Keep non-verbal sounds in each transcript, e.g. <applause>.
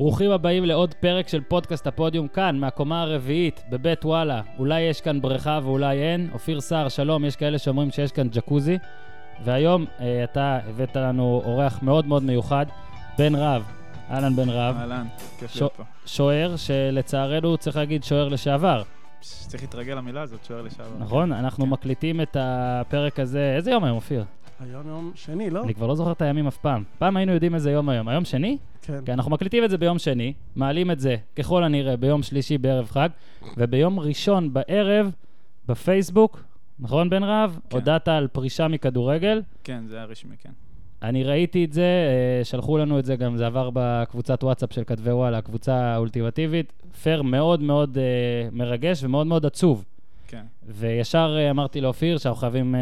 ברוכים הבאים לעוד פרק של פודקאסט הפודיום כאן, מהקומה הרביעית, בבית וואלה. אולי יש כאן בריכה ואולי אין. אופיר סער, שלום, יש כאלה שאומרים שיש כאן ג'קוזי. והיום אה, אתה הבאת לנו אורח מאוד מאוד מיוחד, בן רב. אהלן בן רב. אהלן, כיף להיות פה. שוער, שלצערנו צריך להגיד שוער לשעבר, צריך להתרגל למילה הזאת, שוער לשעבר. נכון? אנחנו כן. מקליטים את הפרק הזה, איזה יום היום, אופיר? היום יום שני, לא? אני כבר לא זוכר את הימים אף פעם. פעם היינו יודעים איזה יום היום. היום שני? כן. כי אנחנו מקליטים את זה ביום שני, מעלים את זה ככל הנראה ביום שלישי בערב חג, וביום ראשון בערב בפייסבוק, נכון בן רהב? כן. הודעת על פרישה מכדורגל. כן, זה היה רשמי, כן. אני ראיתי את זה, אה, שלחו לנו את זה גם, זה עבר בקבוצת וואטסאפ של כתבי וואלה, הקבוצה האולטימטיבית. פייר מאוד מאוד אה, מרגש ומאוד מאוד עצוב. כן. וישר אה, אמרתי לאופיר שאנחנו חייבים אה,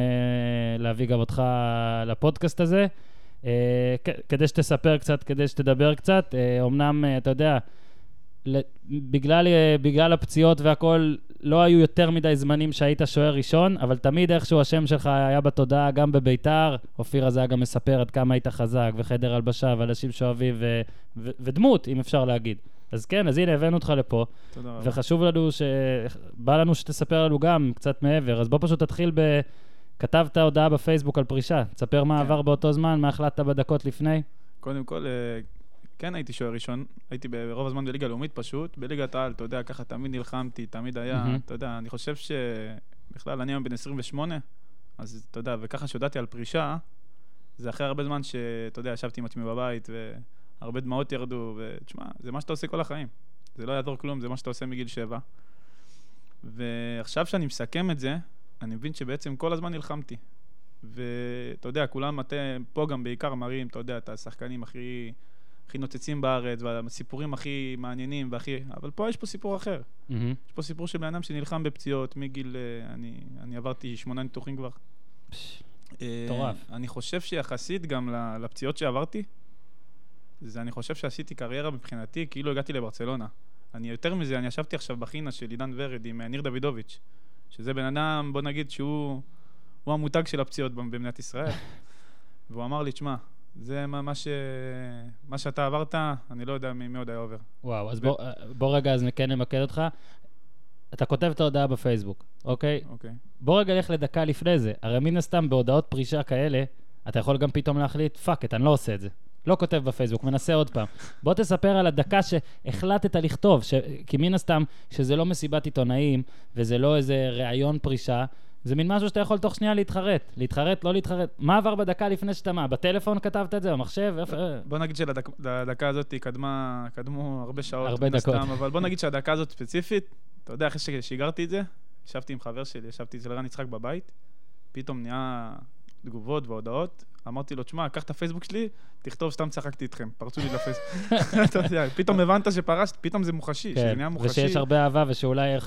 להביא גם אותך לפודקאסט הזה, אה, כדי שתספר קצת, כדי שתדבר קצת. אמנם, אתה יודע, בגלל, בגלל הפציעות והכול, לא היו יותר מדי זמנים שהיית שוער ראשון, אבל תמיד איכשהו השם שלך היה בתודעה, גם בביתר. אופיר הזה היה גם מספר עד כמה היית חזק, וחדר הלבשה, ואנשים שאוהבים, ו- ו- ודמות, אם אפשר להגיד. אז כן, אז הנה, הבאנו אותך לפה. תודה רבה. וחשוב לנו, ש... בא לנו שתספר לנו גם קצת מעבר. אז בוא פשוט תתחיל ב... כתבת הודעה בפייסבוק על פרישה. תספר מה כן. עבר באותו זמן, מה החלטת בדקות לפני. קודם כל, אה, כן הייתי שוער ראשון. הייתי ברוב הזמן בליגה לאומית פשוט. בליגת העל, אתה יודע, ככה תמיד נלחמתי, תמיד היה, מהמם. אתה יודע, אני חושב שבכלל, אני היום בן 28, אז אתה יודע, וככה שהודעתי על פרישה, זה אחרי הרבה זמן שאתה יודע, ישבתי עם עצמי בבית, והרבה דמעות ירדו, ותשמע, זה מה שאתה עושה כל החיים. זה לא יעזור כלום, זה מה שאתה עושה מגיל שבע. ועכשיו שאני מסכם את זה, אני מבין שבעצם כל הזמן נלחמתי. ואתה יודע, כולם, אתם פה גם בעיקר מראים, אתה יודע, את השחקנים הכי, הכי נוצצים בארץ, והסיפורים הכי מעניינים והכי... אבל פה יש פה סיפור אחר. מהמם. יש פה סיפור של בן אדם שנלחם בפציעות מגיל... אה, אני, אני עברתי שמונה ניתוחים כבר. אה, מטורף. אני חושב שיחסית גם לפציעות שעברתי, זה אני חושב שעשיתי קריירה מבחינתי, כאילו הגעתי לברצלונה. אני יותר מזה, אני ישבתי עכשיו בחינה של עידן ורד עם אה, ניר דוידוביץ', שזה בן אדם, בוא נגיד שהוא הוא המותג של הפציעות במ- במדינת ישראל. <laughs> והוא אמר לי, תשמע, זה מה, מה, ש... מה שאתה עברת, אני לא יודע מי, מי עוד היה עובר. וואו, אז ו- בוא, בוא רגע, אז כן נמקד אותך. אתה כותב את ההודעה בפייסבוק, אוקיי? אוקיי. בוא רגע נלך לדקה לפני זה. הרי מן הסתם בהודעות פרישה כאלה, אתה יכול גם פתאום להחליט, fuck it, אני לא עושה את זה. לא כותב בפייסבוק, מנסה עוד פעם. בוא תספר על הדקה שהחלטת לכתוב, ש... כי מן הסתם, שזה לא מסיבת עיתונאים, וזה לא איזה ראיון פרישה, זה מין משהו שאתה יכול תוך שנייה להתחרט. להתחרט, לא להתחרט. מה עבר בדקה לפני שאתה מה? בטלפון כתבת את זה? במחשב? איפה... בוא נגיד שלדקה הזאת קדמה, קדמו הרבה שעות. הרבה מן הסתם, דקות. אבל בוא נגיד שהדקה הזאת ספציפית, אתה יודע, אחרי ששיגרתי את זה, ישבתי עם חבר שלי, ישבתי אצל רן יצחק בבית, פתאום נהיה תגובות והודעות, אמרתי לו, תשמע, קח את הפייסבוק שלי, תכתוב סתם צחקתי איתכם, פרצו לי לפייסבוק. <laughs> אתה יודע, פתאום הבנת שפרשת, פתאום זה מוחשי, שזה כן, נהיה מוחשי. ושיש הרבה אהבה, ושאולי אה,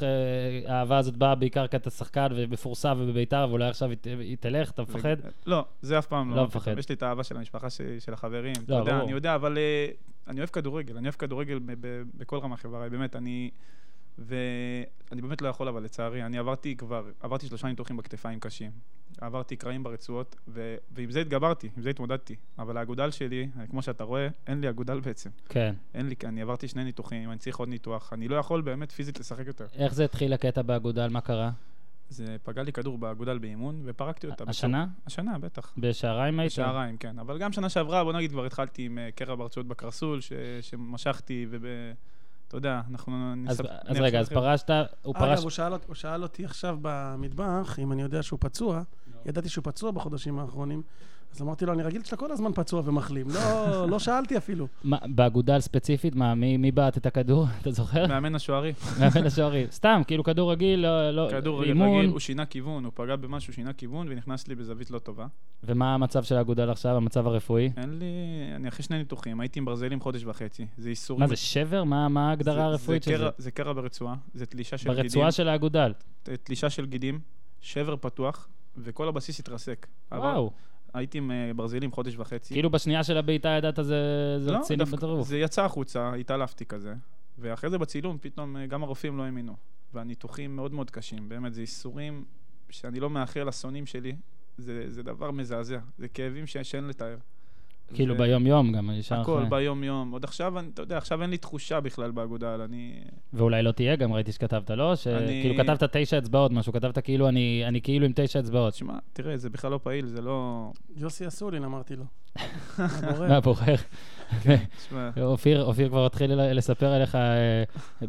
האהבה הזאת באה בעיקר כי אתה שחקן ובפורסה ובביתר, ואולי עכשיו היא תלך, אתה מפחד? לא, זה אף פעם לא. לא מפחד. יש לי את האהבה של המשפחה של החברים. אתה לא, יודע, ברור. אני יודע, אבל אה, אני אוהב כדורגל, אני אוהב כדורגל בכל רמה חברה, באמת, אני... ואני באמת לא יכול, אבל לצערי, אני עברתי כבר, עברתי שלושה ניתוחים בכתפיים קשים. עברתי קרעים ברצועות, ו... ועם זה התגברתי, עם זה התמודדתי. אבל האגודל שלי, כמו שאתה רואה, אין לי אגודל בעצם. כן. אין לי, אני עברתי שני ניתוחים, אני צריך עוד ניתוח. אני לא יכול באמת פיזית לשחק יותר. איך זה התחיל הקטע באגודל? מה קרה? זה פגע לי כדור באגודל באימון, ופרקתי אותה. השנה? בצורה- השנה, בטח. בשעריים היית? בשעריים, כן. אבל גם שנה שעברה, בוא נגיד, כבר התחלתי עם אה, קרע ברצועות בקרסול, ש- שמשכתי, וב... אתה יודע, אנחנו... אז, נספ- אז רגע, אז פרשת, הוא אגב, פרש... הוא שאל, אות- הוא שאל אותי עכשיו במטבח, אם אני יודע שהוא פצוע. לא. ידעתי שהוא פצוע בחודשים האחרונים, אז אמרתי לו, אני רגיל שאתה כל הזמן פצוע ומחלים. לא, לא שאלתי אפילו. מה, באגודל ספציפית, מה, מי, מי בעט את הכדור? <laughs> אתה זוכר? מאמן השוערי. <laughs> מאמן השוערים. סתם, כאילו כדור רגיל, לא, לא, כדור רגיל, אימון. רגיל, הוא שינה כיוון, הוא פגע במשהו, שינה כיוון, ונכנס לי בזווית לא טובה. ומה המצב של האגודל עכשיו, המצב הרפואי? אין לי... אני אחרי שני ניתוחים, הייתי עם ברזלים חודש וחצי. זה איסורים... מה זה, שבר? מה, מה ההגדרה הרפואית זה של זה? קרע- זה קרע ברצועה, זה תלישה של גידים. ברצועה של האגודל. תלישה של גידים, שבר פתוח, וכל הבסיס התרסק. עבר- וואו. הייתי עם אה, ברזלים חודש וחצי. כאילו בשנייה של הבעיטה ידעת זה זה לא, רציני דווקא- בטירוף. זה יצא החוצה, התעלפתי כזה, ואחרי זה בצילום פתאום אה, גם הרופאים לא האמינו. והניתוחים מאוד מאוד קשים, באמת, זה ייסורים שאני לא מאחל לשונאים שלי, זה, זה דבר מזעזע, זה כאבים ש, שאין לתאר. כאילו ביום-יום גם, ישר הכל אחרי. ביום-יום. עוד עכשיו, אני- אתה יודע, עכשיו אין לי תחושה בכלל באגודל, אני... ואולי לא תהיה, גם ראיתי שכתבת, לא? אני- שכאילו כתבת תשע אצבעות, משהו, כתבת כאילו אני אני כאילו עם תשע אצבעות. תשמע, תראה, זה בכלל לא פעיל, זה לא... יוסי אסולין, אמרתי לו. הבורר. <laughs> מה, בוחר? תשמע, אופיר, אופיר כבר התחיל לספר עליך אה, אה.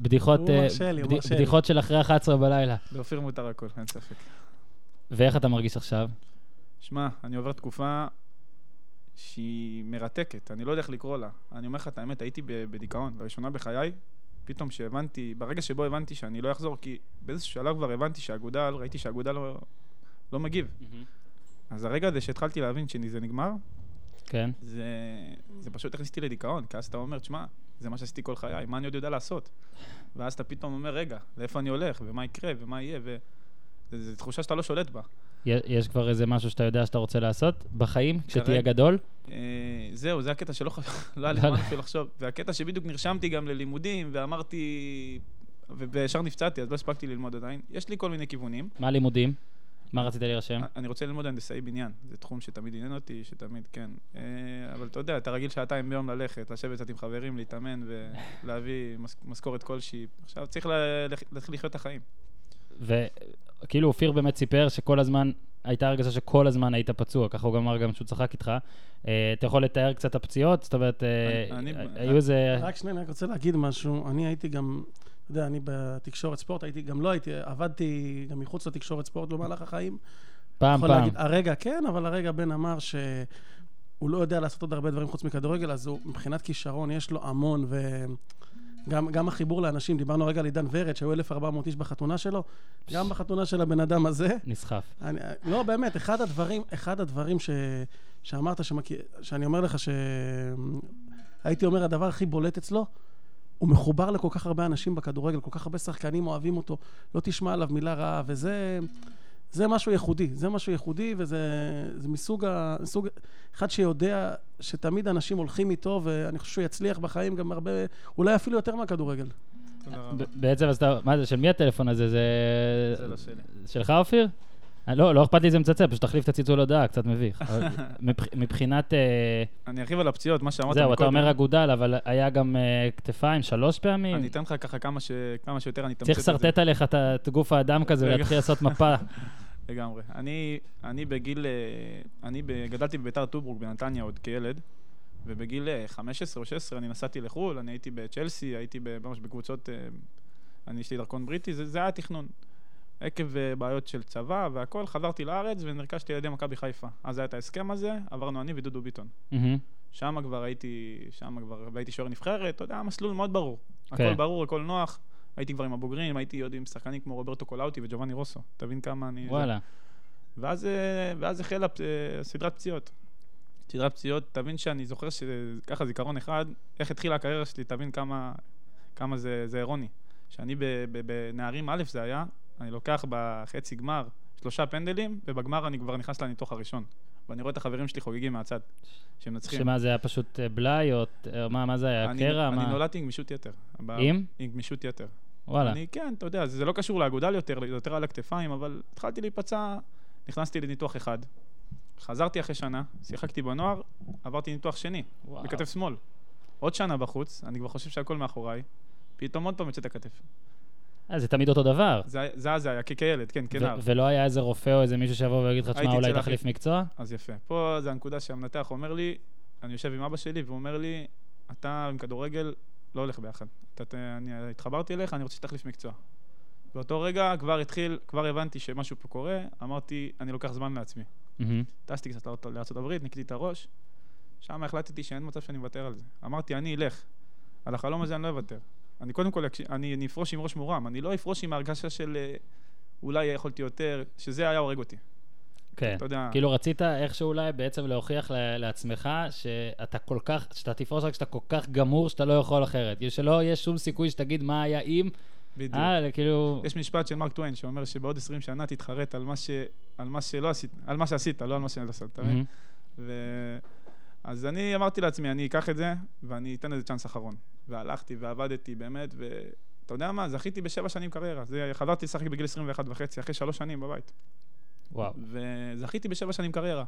בדיחות של אחרי 11 בלילה. לאופיר מותר הכל, אין ספק. ואיך אתה מרגיש עכשיו? שמע, אני עובר תקופה שהיא מרתקת, אני לא יודע איך לקרוא לה. אני אומר לך את האמת, הייתי בדיכאון, לראשונה בחיי, פתאום שהבנתי, ברגע שבו הבנתי שאני לא אחזור, כי באיזשהו שלב כבר הבנתי שהאגודל, ראיתי שהאגודל לא, לא מגיב. אז הרגע הזה שהתחלתי להבין שזה נגמר, כן. זה, זה פשוט הכניס אותי לדיכאון, כי אז אתה אומר, תשמע, זה מה שעשיתי כל חיי, מה אני עוד יודע לעשות? ואז אתה פתאום אומר, רגע, לאיפה אני הולך, ומה יקרה, ומה יהיה, ו... זו תחושה שאתה לא שולט בה. יש כבר איזה משהו שאתה יודע שאתה רוצה לעשות בחיים, כשתהיה גדול? אה, זהו, זה הקטע שלא <laughs> לא היה לי לא, זמן לא. אפילו לחשוב. והקטע שבדיוק נרשמתי גם ללימודים, ואמרתי, וישר נפצעתי, אז לא הספקתי ללמוד עדיין. יש לי כל מיני כיוונים. מה הלימודים? מה רצית להירשם? אני רוצה ללמוד הנדסאי בניין, זה תחום שתמיד עניין אותי, שתמיד, כן. אה, אבל אתה יודע, אתה רגיל שעתיים ביום ללכת, לשבת קצת עם חברים, להתאמן ולהביא משכורת כלשהי. עכשיו צריך להתחיל לחיות את החיים. וכאילו אופיר באמת סיפר שכל הזמן, הייתה הרגשה שכל הזמן היית פצוע, ככה הוא גם אמר גם שהוא צחק איתך. אה, אתה יכול לתאר קצת את הפציעות? זאת אומרת, אה, אני- אני- היו איזה... רק שנייה, אני רק רוצה להגיד משהו. אני הייתי גם, אתה יודע, אני בתקשורת ספורט, הייתי, גם לא הייתי, עבדתי גם מחוץ לתקשורת ספורט במהלך החיים. פעם פעם. להגיד, הרגע כן, אבל הרגע בן אמר שהוא לא יודע לעשות עוד הרבה דברים חוץ מכדורגל, אז הוא, מבחינת כישרון, יש לו המון, וגם גם החיבור לאנשים, דיברנו רגע על עידן ורד, שהיו 1,400 איש בחתונה שלו, גם בחתונה של הבן אדם הזה. נסחף. אני, לא, באמת, אחד הדברים, אחד הדברים ש, שאמרת, שמכיר, שאני אומר לך שהייתי אומר, הדבר הכי בולט אצלו, הוא מחובר לכל כך הרבה אנשים בכדורגל, כל כך הרבה שחקנים אוהבים אותו, לא תשמע עליו מילה רעה, וזה זה משהו ייחודי, זה משהו ייחודי, וזה זה מסוג ה... סוג, אחד שיודע שתמיד אנשים הולכים איתו, ואני חושב שהוא יצליח בחיים גם הרבה, אולי אפילו יותר מהכדורגל. בעצם, אז אתה, מה זה, של מי הטלפון הזה? זה... זה לא שלי. שלך, אופיר? אה, לא, לא אכפת לי אם זה מצלצל, פשוט תחליף את הצלצול הודעה, קצת מביך. <laughs> מבחינת... אה, אני ארחיב על הפציעות, מה שאמרת זהו, אתה. אומר אגודל, אבל היה גם אה, כתפיים שלוש פעמים. אני אתן לך ככה כמה שיותר, אני אתמצת צריך את זה. לשרטט עליך את גוף האדם כזה. ולהתחיל לעשות מפה. <laughs> לגמרי. אני, אני בגיל, אה, אני גדלתי בביתר טוברוק בנתניה עוד כילד, ובגיל אה, 15 או 16 אני נסעתי לחו"ל, אני הייתי בצ'לסי, הייתי ממש בקבוצות, אה, אני יש לי דרכון בריטי, זה, זה היה התכנון. עקב אה, בעיות של צבא והכל, חזרתי לארץ ונרכשתי על ידי מכבי חיפה. אז היה את ההסכם הזה, עברנו אני ודודו ביטון. מהמם. שם כבר הייתי, שם כבר, והייתי שוער נבחרת, אתה יודע, מסלול מאוד ברור. כן. הכל ברור, הכל נוח. הייתי כבר עם הבוגרים, הייתי עוד עם שחקנים כמו רוברטו קולאוטי וג'ובאני רוסו. תבין כמה אני... זה. וואלה. ואז, אה, ואז החלה אה, סדרת פציעות. סדרת פציעות, תבין שאני זוכר שככה זיכרון אחד, איך התחילה הקריירה שלי, תבין כמה, כמה זה, זה אירוני. שאני בנערים א' זה היה, אני לוקח בחצי גמר שלושה פנדלים, ובגמר אני כבר נכנס לניתוח הראשון. ואני רואה את החברים שלי חוגגים מהצד, שהם מנצחים. שמה, זה היה פשוט אה, בלאי או... או מה מה זה היה? אני- קרע? אני מה? נולדתי עם גמישות יתר. עם? עם גמישות יתר. וואלה. אני, כן, אתה יודע, זה זה לא קשור לאגודל יותר, יותר על הכתפיים, אבל התחלתי להיפצע, נכנסתי לניתוח אחד. חזרתי אחרי שנה, שיחקתי בנוער, עברתי ניתוח שני, וואו. בכתף שמאל. עוד שנה בחוץ, אני כבר חושב שהכל מאחוריי, פתאום עוד פעם יוצאת הכתף. אה, זה תמיד אותו דבר. זה זה אז היה, כילד, כן, כנער. ולא היה איזה רופא או איזה מישהו שיבוא ויגיד לך, תשמע, אולי תחליף אחי." מקצוע? אז יפה. פה זה הנקודה שהמנתח אומר לי, אני יושב עם אבא שלי, והוא אומר לי, אתה עם כדורגל לא הולך ביחד. אני התחברתי אליך, אני רוצה שתחליף מקצוע. באותו רגע כבר התחיל, כבר הבנתי שמשהו פה קורה, אמרתי, אני לוקח זמן לעצמי. טסתי קצת הברית, נקליתי את הראש, שם החלטתי שאין מצב שאני מוותר על זה. אמרתי, אני אלך. על החלום הזה אני לא אוותר. אני קודם כל, אני, אני אפרוש עם ראש מורם, אני לא אפרוש עם ההרגשה של אה, אולי יכולתי יותר, שזה היה הורג אותי. כן. אתה יודע, כאילו רצית איכשהו אולי בעצם להוכיח לעצמך שאתה כל כך, שאתה תפרוש רק כשאתה כל כך גמור שאתה לא יכול אחרת. כאילו שלא יהיה שום סיכוי שתגיד מה היה אם, בדיוק. אה, כאילו... יש משפט של מרק טוויין שאומר שבעוד 20 שנה תתחרט על מה, ש... על מה שלא עשית, על מה שעשית, לא על מה שלא עשית, אתה מבין? ו... אז אני אמרתי לעצמי, אני אקח את זה ואני אתן לזה צ'אנס אחרון. והלכתי ועבדתי באמת, ואתה יודע מה, זכיתי בשבע שנים קריירה. זה... חזרתי לשחק בגיל 21 וחצי, אחרי שלוש שנים בבית. וואו. וזכיתי בשבע שנים קריירה.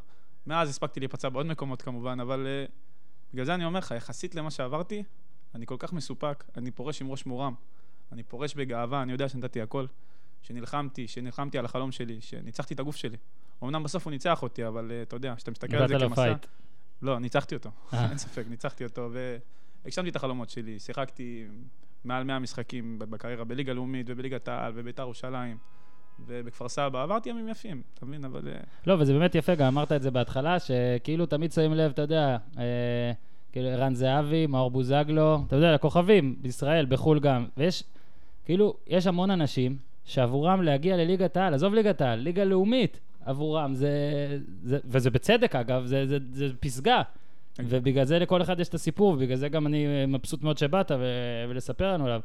מאז הספקתי להיפצע בעוד מקומות כמובן, אבל uh, בגלל זה אני אומר לך, יחסית למה שעברתי, אני כל כך מסופק, אני פורש עם ראש מורם. אני פורש בגאווה, אני יודע שנתתי הכל. שנלחמתי, שנלחמתי על החלום שלי, שניצחתי את הגוף שלי. אמנם בסוף הוא ניצח אותי, אבל uh, אתה יודע, כשאתה מסתכל על זה כמסע... לא, ניצחתי אותו, אה. אין ספק, ניצחתי אותו, והגשמתי את החלומות שלי. שיחקתי מעל 100 משחקים בקריירה בליגה לאומית ובליגת העל וביתר ירושלים ובכפר סבא. עברתי ימים יפים, אתה מבין? אבל... אה, לא, וזה באמת יפה, גם אמרת את זה בהתחלה, שכאילו תמיד שמים לב, אתה יודע, אה, כאילו ערן זהבי, מאור בוזגלו, אתה יודע, לכוכבים, בישראל, בחו"ל גם. ויש, כאילו, יש המון אנשים שעבורם להגיע לליגת העל, עזוב ליגת העל, ליגה לאומית, עבורם, זה, זה, וזה בצדק אגב, זה, זה, זה פסגה. ובגלל זה לכל אחד יש את הסיפור, ובגלל זה גם אני אה, מבסוט מאוד שבאת ו- ולספר לנו עליו.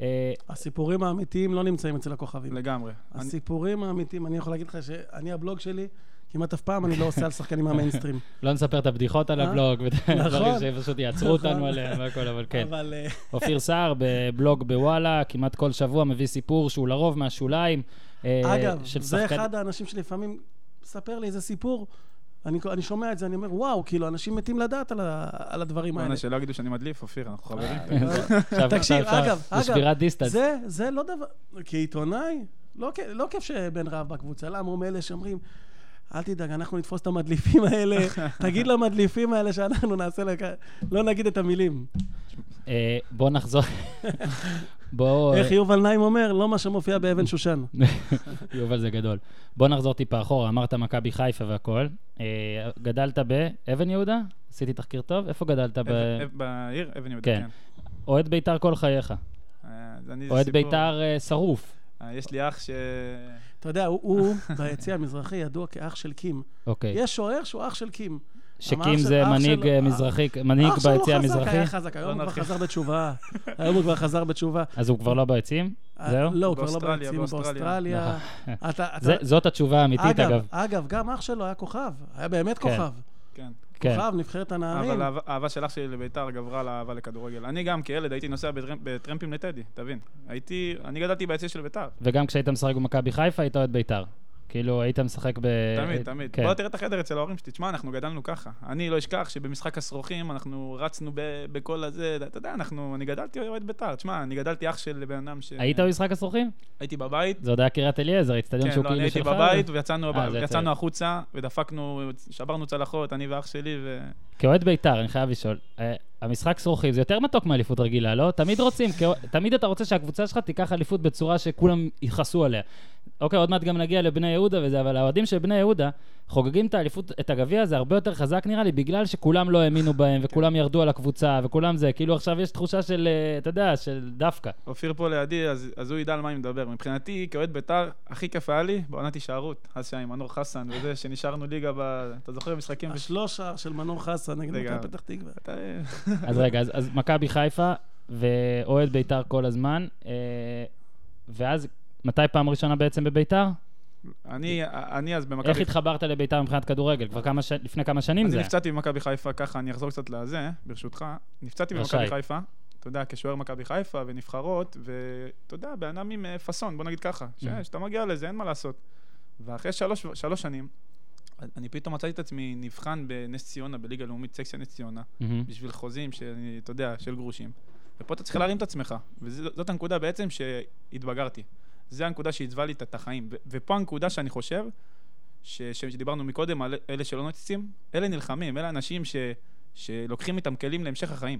אה, הסיפורים האמיתיים לא נמצאים אצל הכוכבים. לגמרי. אני- הסיפורים האמיתיים, אני יכול להגיד לך שאני, הבלוג שלי, כמעט אף פעם אני לא עושה על שחקנים מהמיינסטרים. <laughs> לא נספר את הבדיחות על אה? הבלוג, ודברים נכון. <laughs> שפשוט יעצרו אותנו נכון. עליהם והכל, אבל כן. אבל <laughs> אופיר סער בבלוג בוואלה, כמעט כל שבוע מביא סיפור שהוא לרוב מהשוליים. אגב, זה אחד האנשים שלפעמים, ספר לי איזה סיפור, אני, אני שומע את זה, אני אומר, וואו, כאילו, אנשים מתים לדעת על, ה, על הדברים האלה. שלא יגידו שאני מדליף, אופיר, אנחנו חברים. עכשיו- תקשיב, עכשיו- אגב, זה אגב. זה, זה לא דבר, כעיתונאי, לא, כ- לא כיף שבן רב בקבוצה, למה הוא מאלה שאומרים, אל תדאג, אנחנו נתפוס את המדליפים האלה, <laughs> תגיד למדליפים האלה שאנחנו נעשה, לק... לא נגיד את המילים. אה, בוא נחזור. <laughs> בוא... איך יובל נעים אומר, לא מה שמופיע באבן שושן. <laughs> יובל זה גדול. בוא נחזור טיפה אחורה, אמרת מכבי חיפה והכל. אה, גדלת באבן יהודה? עשיתי תחקיר טוב? איפה גדלת? בעיר אבן יהודה, כן. כן. אוהד בית"ר כל חייך. אה, אוהד בית"ר אה, שרוף. אה, יש לי אח ש... אתה יודע, הוא, הוא ביציע המזרחי ידוע כאח של קים. אוקיי. יש שוער שהוא אח של קים. שקים זה מנהיג אה, מזרחי, מנהיג אח שלו חזק, המזרחי? היה חזק, היום לא הוא כבר נרחיב. חזר בתשובה. היום הוא כבר חזר בתשובה. אז הוא כבר לא ביציעים? זהו? לא, הוא כבר לא באוסטרליה, ביציעים, באוסטרליה. זה- זאת התשובה האמיתית, אגב. אגב, גם אח שלו היה כוכב. היה באמת כן. כוכב. כן. כן. כוכב, נבחרת הנערים. אבל האהבה- של אח שלי לביתר גברה על האהבה לכדורגל. אני גם כילד הייתי נוסע בטרמפ- בטרמפים לטדי, תבין. הייתי, אני גדלתי ביציע של ביתר. וגם כשהיית משחק במכבי חיפה, היית אוהד בית"ר. כאילו, היית משחק ב... תמיד, תמיד. כן. בוא תראה את החדר אצל ההורים שלי. תשמע, אנחנו גדלנו ככה. אני לא אשכח שבמשחק השרוכים אנחנו רצנו ב- בכל הזה, אתה יודע, אנחנו, אני גדלתי אוהד ביתר. תשמע, אני גדלתי אח של בן אדם ש... היית במשחק השרוכים? הייתי בבית. זה עוד היה קריית אליעזר, אצטדיון כן, שהוא לא, אני כאילו הייתי שלך. בבית ויצאנו אה, זה יצאנו אצל- החוצה ודפקנו, שברנו צלחות, אני ואח שלי, ו... כאוהד בית"ר, אני חייב לשאול, אה, המשחק שרוכים זה יותר מתוק מאליפות רגילה, לא? תמיד רוצים, תמיד אתה רוצה שהקבוצה שלך תיקח אליפות בצורה שכולם יכעסו עליה. אוקיי, עוד מעט גם נגיע לבני יהודה וזה, אבל האוהדים של בני יהודה חוגגים את האליפות, את הגביע הזה הרבה יותר חזק נראה לי, בגלל שכולם לא האמינו בהם, וכולם ירדו על הקבוצה, וכולם זה, כאילו עכשיו יש תחושה של, אה, אתה יודע, של דווקא. אופיר פה לידי, אז, אז הוא ידע על מה אני מדבר. מבחינתי, כאוהד ביתר, הכי כיף היה לי בעונת הישארות. אז שהיה עם מנור חסן וזה, שנשארנו ליגה ב... אתה זוכר משחקים? השלוש שער של מנור חסן נגד. מכבי פתח תקווה. אתה... אז רגע, אז, אז מכבי חיפה ואוהד בית"ר כל הזמן, אה, ואז מתי פעם ראשונה בעצם בבית"ר? אני, אני אז במכבי... איך התחברת לבית"ר מבחינת כדורגל? כבר כמה ש... לפני כמה שנים אני זה? נפצעתי במכבי חיפה, ככה אני אחזור קצת לזה, ברשותך. נפצעתי. במכבי חיפה, אתה יודע, כשוער מכבי חיפה ונבחרות, ואתה יודע, בן אדם עם אה, פאסון, בוא נגיד ככה. Mhm. שאתה מגיע לזה, אין מה לעשות. ואחרי שלוש, שלוש שנים, אני פתאום מצאתי את עצמי נבחן בנס ציונה, בליגה לאומית, סקציה נס ציונה, מהמם. בשביל חוזים, שאני, אתה יודע, של גרושים. ופה אתה צריך להרים את עצמך, וזאת הנקודה בעצם שהתבגרתי. זו הנקודה שעיצבה לי את החיים. ופה הנקודה שאני חושב, ש- שדיברנו מקודם על אלה שלא נוצצים, אלה נלחמים, אלה אנשים ש- שלוקחים איתם כלים להמשך החיים.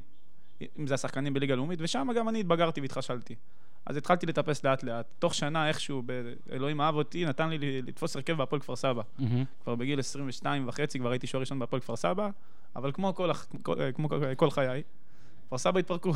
אם זה השחקנים בליגה לאומית, ושם גם אני התבגרתי והתחשלתי. אז התחלתי לטפס לאט לאט. תוך שנה איכשהו, ב- אלוהים אהב אותי, נתן לי לתפוס הרכב בהפועל כפר סבא. מהמם. כבר בגיל 22 וחצי, כבר הייתי שוער ראשון בהפועל כפר סבא, אבל כמו כל, כמו, כמו כל חיי, כפר סבא התפרקו.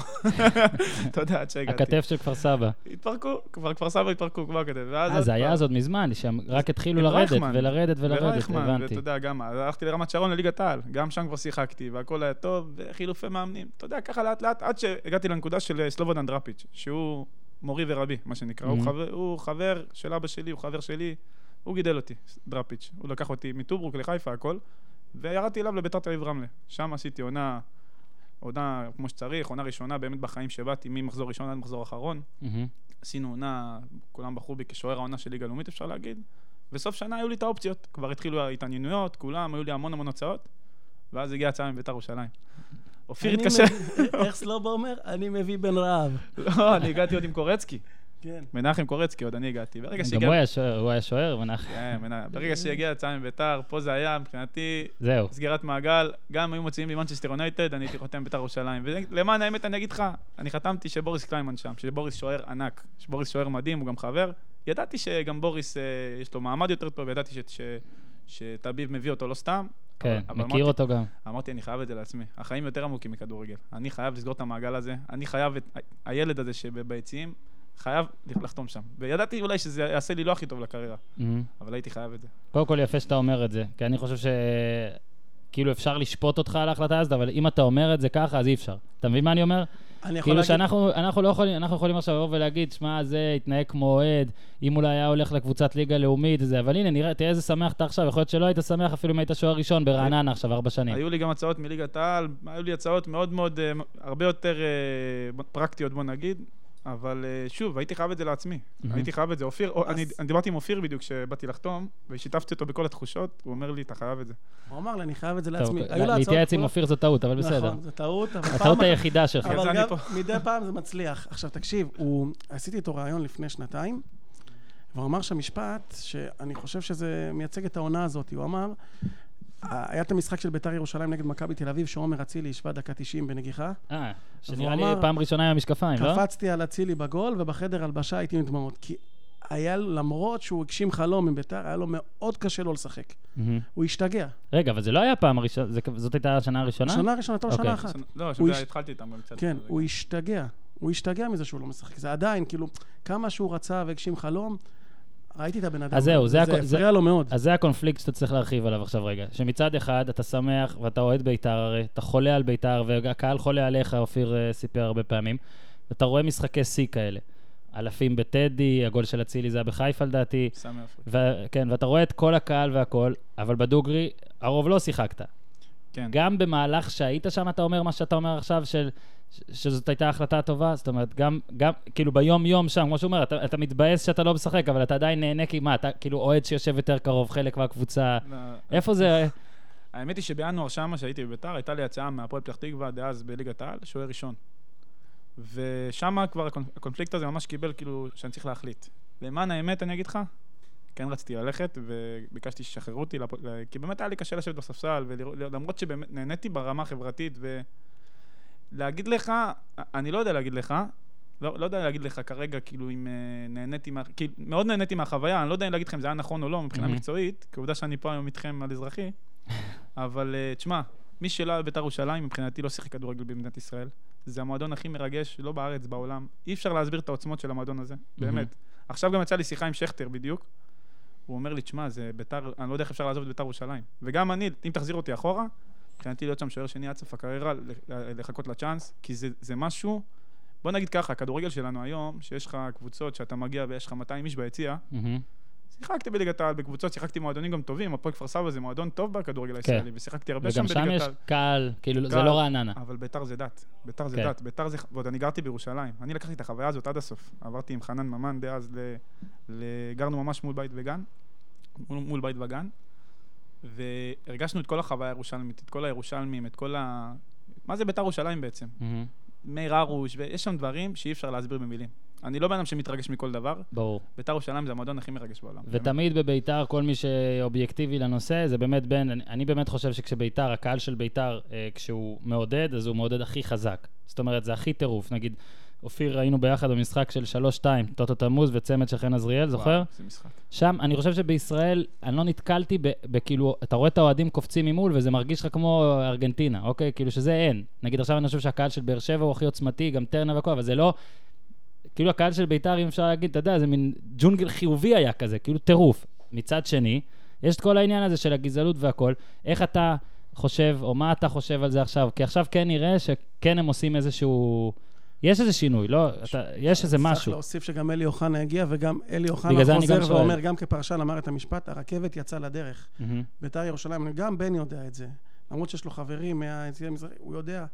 <laughs> אתה יודע, עד שהגעתי. הכתף של כפר סבא. התפרקו, כבר כפר סבא התפרקו הכתב. ואז אה, זה היה אז עוד מזמן, שהם רק התחילו לרדת. ולרדת ולרדת, הבנתי. ואתה יודע, גם הלכתי לרמת שרון לליגת העל, גם שם כבר שיחקתי, והכל היה טוב, וחילופי מאמנים. אתה יודע, ככה לאט לאט, עד שהגעתי לנקודה של אה, סלובודן דראפיץ', שהוא מורי ורבי, מה שנקרא. הוא Mhm. חבר- הוא חבר של אבא שלי, הוא חבר שלי, הוא גידל אותי, דראפיץ'. הוא לקח אותי מטוברוק לחיפה, הכל, וירדתי אליו לביתר תל אביב רמלה. שם עשיתי עונה, עונה כמו שצריך, עונה ראשונה באמת בחיים שבאתי ממחזור ראשון עד מחזור אחרון. עשינו עונה, כולם בחרו בי כשוער העונה של ליגה לאומית, אפשר להגיד. וסוף שנה היו לי את האופציות. כבר התחילו ההתעניינויות, כולם, היו לי המון המון הוצאות, ואז הגיעה הצעה מביתר ירושלים. אופיר התקשר, איך סלובו אומר? אני מביא בן רעב. לא, אני הגעתי עוד עם קורצקי. כן. מנחם קורצקי, עוד אני הגעתי. ברגע גם שהגיע... הוא היה שוער, הוא היה שוער, מנחם. כן, מנ- ברגע שהגיעה הצעה מביתר, פה זה היה, מבחינתי, זהו. סגירת מעגל, גם היו מוציאים לי מנצ'סטר יונייטד, אני הייתי חותם בית"ר ירושלים. ולמען האמת, אני אגיד לך, אני חתמתי שבוריס קליימן שם, שבוריס שוער ענק, שבוריס שוער מדהים, הוא גם חבר. ידעתי שגם בוריס, אה, יש לו מעמד יותר טוב, ידעתי שטביב מביא אותו לא סתם. כן, אבל- אבל מכיר אמרתי- אותו גם. אמרתי, אני חייב את זה לעצמי. החיים יותר עמוקים מכדורגל. אני חייב לסגור את המעגל הזה, אני חייב את ה- הילד הזה שביציעים, חייב לחתום שם. וידעתי אולי שזה יעשה לי לא הכי טוב לקריירה, מהמם. אבל הייתי חייב את זה. קודם כל יפה שאתה אומר את זה, כי אני חושב ש... כאילו אפשר לשפוט אותך על ההחלטה הזאת, אבל אם אתה אומר את זה ככה, אז אי אפשר. אתה מבין מה אני אומר? אני יכול כאילו להגיד... שאנחנו אנחנו לא יכולים, אנחנו יכולים עכשיו לבוא ולהגיד, שמע, זה התנהג כמו אוהד, אם אולי היה הולך לקבוצת ליגה לאומית וזה, אבל הנה, נראה, תראה איזה שמח אתה עכשיו, יכול להיות שלא היית שמח אפילו אם היית שוער ראשון ברעננה עכשיו ארבע שנים. היו לי גם הצעות מליגת העל, היו לי הצעות מאוד מאוד, אה, הרבה יותר אה, פרקטיות, בוא נגיד, אבל אה, שוב, הייתי חייב את זה לעצמי. מהמם. הייתי חייב את זה. אופיר, או- אז- אני אני דיברתי עם אופיר בדיוק כשבאתי לחתום, ושיתפתי אותו בכל התחושות, הוא אומר לי, אתה חייב את זה. הוא אמר לי, אני חייב את זה לעצמי. לה- היו לה הצעות להתייעץ עם. אופיר זו טעות, אבל בסדר. נכון, זו טעות, אבל הטעות היחידה שלך. אבל אני גם. מדי פעם זה מצליח. עכשיו, תקשיב, הוא... עשיתי איתו ראיון לפני שנתיים, והוא אמר שם משפט שאני חושב שזה מייצג את העונה הזאת. הוא אמר, היה את המשחק של ביתר ירושלים נגד מכבי תל אביב, שעומר אצילי השווה דקה 90 בנגיחה. אה, שנראה לי אמר- פעם ראשונה עם המשקפיים, לא? קפצתי על אצילי בגול, ובחדר הלבשה הייתי עם דמעות. כי היה, למרות שהוא הגשים חלום מביתר, היה לו מאוד קשה לו לשחק. מהמם. הוא השתגע. רגע, אבל זה לא היה פעם הראשונה, זה- זאת הייתה השנה הראשונה? שנה ראשונה, הייתה לו אוקיי. שנה אחת. לא, הוא שזה הש- התחלתי איתם קצת. כן. הוא השתגע. הוא השתגע מזה שהוא לא משחק. זה עדיין, כאילו, כמה שהוא רצה והגשים חלום, ראיתי את הבן אדם. אז זהו, זה זה זה- הפריע לו מאוד. אז זה הקונפליקט שאתה צריך להרחיב עליו עכשיו רגע. שמצד אחד אתה שמח ואתה אוהד בית"ר הרי, אתה חולה על בית"ר והקהל חולה עליך, אופיר אה, סיפר הרבה פעמים, ואתה רואה משחקי שיא כאלה. אלפים בטדי, הגול של אצילי זה היה בחיפה לדעתי, סמי. ו- כן, ואתה רואה את כל הקהל והכל, אבל בדוגרי, הרוב לא שיחקת. כן. גם במהלך שהיית שם, אתה אומר מה שאתה אומר עכשיו, של, שזאת הייתה החלטה טובה? זאת אומרת, גם, גם כאילו ביום-יום שם, כמו שהוא אומר, אתה, אתה מתבאס שאתה לא משחק, אבל אתה עדיין נהנה, כי מה, אתה כאילו אוהד שיושב יותר קרוב, חלק מהקבוצה. לא, איפה זה? האמת היא שבינואר שמה, שהייתי בביתר, הייתה לי הצעה מהפועל פתח תקווה, דאז בליגת העל, שוער ראשון. ושם כבר הקונ- הקונפליקט הזה ממש קיבל כאילו שאני צריך להחליט. למען האמת, אני אגיד לך, כן רציתי ללכת, וביקשתי שישחררו אותי, כי באמת היה לי קשה לשבת בספסל, ולמרות שבאמת נהניתי ברמה החברתית, ולהגיד לך, אני לא יודע להגיד לך, לא, לא יודע להגיד לך כרגע, כאילו, אם אה, נהניתי מה... כאילו, מאוד נהניתי מהחוויה, אני לא יודע אם להגיד לכם אם זה היה נכון או לא מבחינה מהמם. מקצועית, כי עובדה שאני פה היום איתכם על אזרחי, <laughs> אבל אה, תשמע, מי שלא היה בבית"ר ירושלים, מבחינתי לא שיחק כדורגל במדינת ישראל. זה המועדון הכי מרגש, לא בארץ, בעולם. אי אפשר להסביר את העוצמות של המועדון הזה, באמת. עכשיו גם יצאה לי שיחה עם שכטר בדיוק. הוא אומר לי, תשמע, זה בית"ר, אני לא יודע איך אפשר לעזוב את בית"ר ירושלים. וגם אני, אם תחזיר אותי אחורה, מבחינתי להיות שם שוער שני עד סוף הקריירה, לחכות לצ'אנס, כי זה, זה משהו... בוא נגיד ככה, הכדורגל שלנו היום, שיש לך קבוצות שאתה מגיע ויש לך 200 איש ביציע. שיחקתי בליגת העל בקבוצות, שיחקתי מועדונים גם טובים, הפועל כפר סבא זה מועדון טוב בכדורגל הישראלי, ושיחקתי הרבה שם כן. וגם שם בליגת יש העל. קהל, כאילו, זה קהל. לא רעננה. אבל ביתר זה דת, ביתר זה כן. דת, ביתר זה... ועוד אני גרתי בירושלים. אני לקחתי את החוויה הזאת עד הסוף. עברתי עם חנן ממן דאז, ל... ל... גרנו ממש מול בית וגן, מול, מול בית וגן, והרגשנו את כל החוויה הירושלמית, את כל הירושלמים, את כל ה... מה זה ביתר ירושלים בעצם? מהמם. מאיר הרוש, ויש שם דברים שאי אפשר להסביר במילים. אני לא בן אדם שמתרגש מכל דבר, ברור. ביתר ירושלים זה המועדון הכי מרגש בעולם. ותמיד בביתר, כל מי שאובייקטיבי לנושא, זה באמת בין, אני, אני באמת חושב שכשביתר, הקהל של ביתר, אה, כשהוא מעודד, אז הוא מעודד הכי חזק. זאת אומרת, זה הכי טירוף. נגיד, אופיר, היינו ביחד במשחק של 3-2, טוטו תמוז וצמד של חן עזריאל, זוכר? וואו, זה משחק. שם, אני חושב שבישראל, אני לא נתקלתי בכאילו, אתה רואה את האוהדים קופצים ממול, וזה מרגיש לך כמו ארגנטינה, אוקיי? כאילו שזה אין. נגיד עכשיו אני חושב שהקהל של באר שבע הוא הכי עוצמתי, גם טרנר והכל, אבל זה לא... כאילו הקהל של ביתר, אם אפשר להגיד, אתה יודע, זה מין ג'ונגל חיובי היה כזה, כאילו טירוף. מצד שני, יש את כל העניין הזה של הגזענות והכל. איך אתה חושב, או מה אתה חושב על זה עכשיו? כי עכשיו כן נראה שכן הם עושים איזשהו... יש איזה שינוי, לא? אתה, יש איזה צריך משהו. להוסיף שגם אלי אוחנה הגיע, וגם אלי אוחנה חוזר שואל. ואומר, גם כפרשן אמר את המשפט, הרכבת יצאה לדרך. מהמם. בית"ר ירושלים, גם בן יודע את זה. למרות שיש לו חברים מהיציאה המזרחית, הוא יודע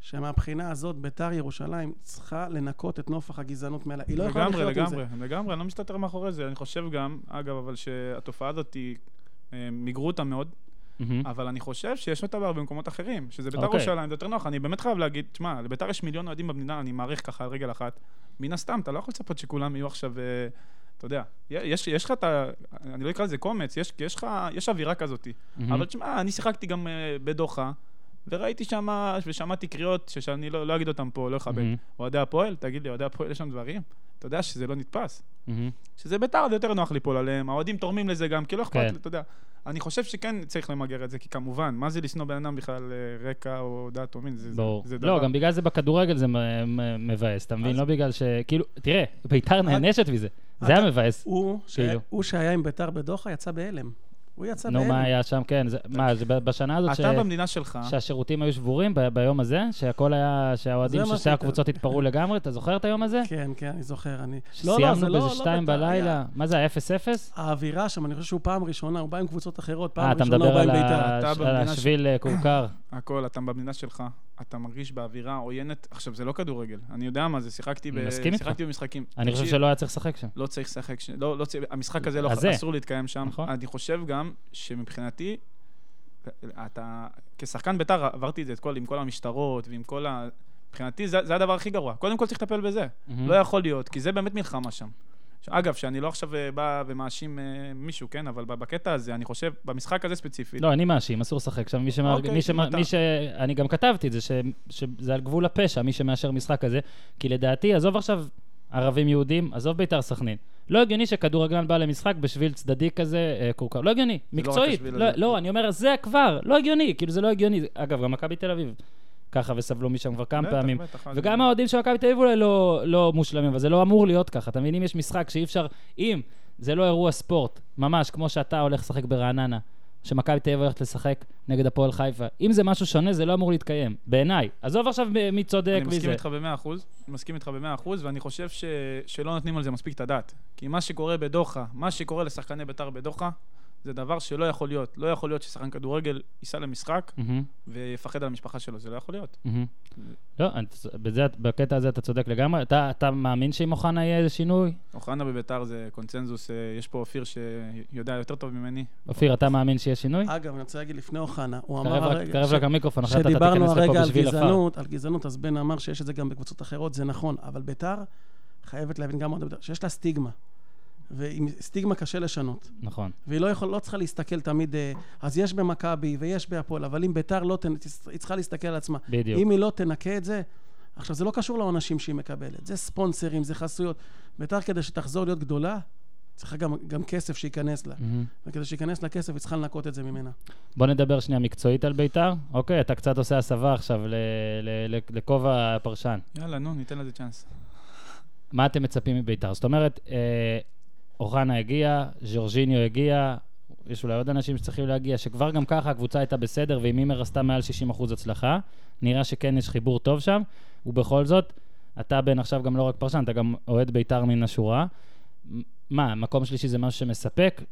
שמהבחינה הזאת ביתר ירושלים צריכה לנקות את נופח הגזענות מעלה. היא לא יכולה לגמרי, לחיות עם זה. לגמרי, לגמרי, אני לא מסתתר מאחורי זה. אני חושב גם, אגב, אבל שהתופעה הזאת היא, אה, מיגרו אותה מאוד, מהמם. אבל אני חושב שיש אותה בהרבה מקומות אחרים, שזה ביתר אוקיי. ירושלים, זה יותר נוח. אני באמת חייב להגיד, תשמע, לביתר יש מיליון אוהדים במדינה, אני מעריך ככה על רגל אחת. מן הסתם, אתה לא יכול לצפות שכולם יהיו עכשיו, אה, אתה יודע, יש, יש לך את ה... אני לא אקרא לזה קומץ, יש, יש לך, יש אווירה כזאת. מהמם. אבל תשמע, אני שיחקתי גם אה, בדוחה, וראיתי שם, ושמעתי קריאות שאני לא, לא אגיד אותן פה, לא אכבד. מהמם. אוהדי הפועל, תגיד לי, אוהדי הפועל יש שם דברים? אתה יודע שזה לא נתפס. מהמם. שזה ביתר, זה יותר נוח ליפול עליהם, האוהדים תורמים לזה גם, כי לא אכפת כן. אתה יודע. אני חושב שכן צריך למגר את זה, כי כמובן, מה זה לשנוא בן אדם בכלל אה, רקע או דת או מין, זה, זה. זה לא, גם בגלל זה בכדורגל זה מבאס, אתה מבין? אז- לא בגלל ש... כאילו, תראה, ביתר נענשת מזה. זה היה מבאס. הוא, ש... כאילו. הוא שהיה עם ביתר בדוחה יצא בהלם. הוא יצא נו. מה היה שם? כן, זה- מה, זה ב- בשנה הזאת ש- אתה במדינה שלך, שהשירותים היו שבורים ב- ביום הזה? שהכל היה, שהאוהדים זה של שתי הקבוצות התפרעו לגמרי? אתה זוכר את היום הזה? כן, כן, אני זוכר. אני... סיימנו באיזה שתיים ביתר, בלילה. היה- מה זה, היה 0-0? האווירה שם, אני חושב שהוא פעם ראשונה, הוא בא עם קבוצות אחרות, פעם אה, ראשונה הוא מדבר בא על עם ביתר. אתה על במדינה השביל אה, כורכר. <coughs> הכל, אתה במדינה שלך, אתה מרגיש באווירה עוינת, עכשיו זה לא כדורגל, אני יודע מה זה, שיחקתי, ב... שיחקתי במשחקים. אני חושב שלא היה צריך לשחק שם. לא צריך לשחק, ש... לא, לא צריך, המשחק הזה לא. אסור להתקיים שם. נכון. אני חושב גם שמבחינתי, אתה, כשחקן בית"ר עברתי את זה את כל, עם כל המשטרות ועם כל ה... מבחינתי זה, זה הדבר הכי גרוע. קודם כל צריך לטפל בזה. מהמם. לא יכול להיות, כי זה באמת מלחמה שם. אגב, שאני לא עכשיו אה, בא ומאשים אה, מישהו, כן? אבל בקטע הזה, אני חושב, במשחק הזה ספציפית, לא, אני מאשים, אסור לשחק שם. מי שמא... אוקיי, מי אתה- מי ש... אני גם כתבתי את זה, ש... שזה על גבול הפשע, מי שמאשר משחק כזה. כי לדעתי, עזוב עכשיו ערבים יהודים, עזוב ביתר סכנין. לא הגיוני שכדורגלן בא למשחק בשביל צדדי כזה, אה, כורכר. לא הגיוני, לא מקצועית. לא, הזה. לא, אני אומר, זה כבר, לא הגיוני, כאילו זה לא הגיוני. אגב, גם מכבי תל אביב ככה וסבלו משם כבר כמה בטח, פעמים. בטח, וגם האוהדים של מכבי תל אביב אולי לא, לא מושלמים, אבל זה לא אמור להיות ככה. אתה מבין? אם יש משחק שאי אפשר... אם זה לא אירוע ספורט, ממש כמו שאתה הולך לשחק ברעננה, שמכבי תל אביב הולכת לשחק נגד הפועל חיפה, אם זה משהו שונה, זה לא אמור להתקיים, בעיניי. עזוב עכשיו מי צודק אני מסכים וזה. איתך במאה אחוז, אני מסכים איתך במאה אחוז, ואני חושב ש... שלא נותנים על זה מספיק את הדעת. כי מה שקורה בדוחה, מה שקורה לשחקני בית"ר בדוחה, זה דבר שלא יכול להיות. לא יכול להיות ששחקן כדורגל ייסע למשחק מהמם, ויפחד על המשפחה שלו, זה לא יכול להיות. מהמם. לא, בזה, בקטע הזה אתה צודק לגמרי. אתה, אתה מאמין שעם אוחנה יהיה איזה שינוי? אוחנה בביתר זה קונצנזוס, אה, יש פה אופיר שיודע יותר טוב ממני. אופיר, אתה מאמין שיהיה שינוי? אגב, אני רוצה להגיד לפני אוחנה, הוא אמר הרגע... קרב רק למיקרופון, אחרת אתה תיכנס לפה הרגע על בשביל עפר. גזענות, על גזענות, אז בן אמר שיש את זה גם בקבוצות אחרות, זה נכון, אבל ביתר חייבת להבין גם עוד שיש לה סטיגמה. ועם סטיגמה קשה לשנות. נכון. והיא לא, יכול, לא צריכה להסתכל תמיד, אה, אז יש במכבי ויש בהפועל, אבל אם ביתר לא, תנ... היא צריכה להסתכל על עצמה. בדיוק. אם היא לא תנקה את זה, עכשיו, זה לא קשור לעונשים שהיא מקבלת, זה ספונסרים, זה חסויות. ביתר, כדי שתחזור להיות גדולה, צריכה גם, גם כסף שייכנס לה. מהמם. וכדי שייכנס לה כסף, היא צריכה לנקות את זה ממנה. בוא נדבר שנייה מקצועית על ביתר. אוקיי, אתה קצת עושה הסבה עכשיו ל- ל- ל- לכובע הפרשן. יאללה, נו, ניתן לזה צ'אנס. מה אתם מצפים מביתר? זאת אומרת, אה, אוחנה הגיע, ז'ורג'יניו הגיע, יש אולי עוד אנשים שצריכים להגיע, שכבר גם ככה הקבוצה הייתה בסדר, ועם מימר עשתה מעל 60% הצלחה. נראה שכן יש חיבור טוב שם, ובכל זאת, אתה בן עכשיו גם לא רק פרשן, אתה גם אוהד ביתר מן השורה. מה, מקום שלישי זה משהו שמספק?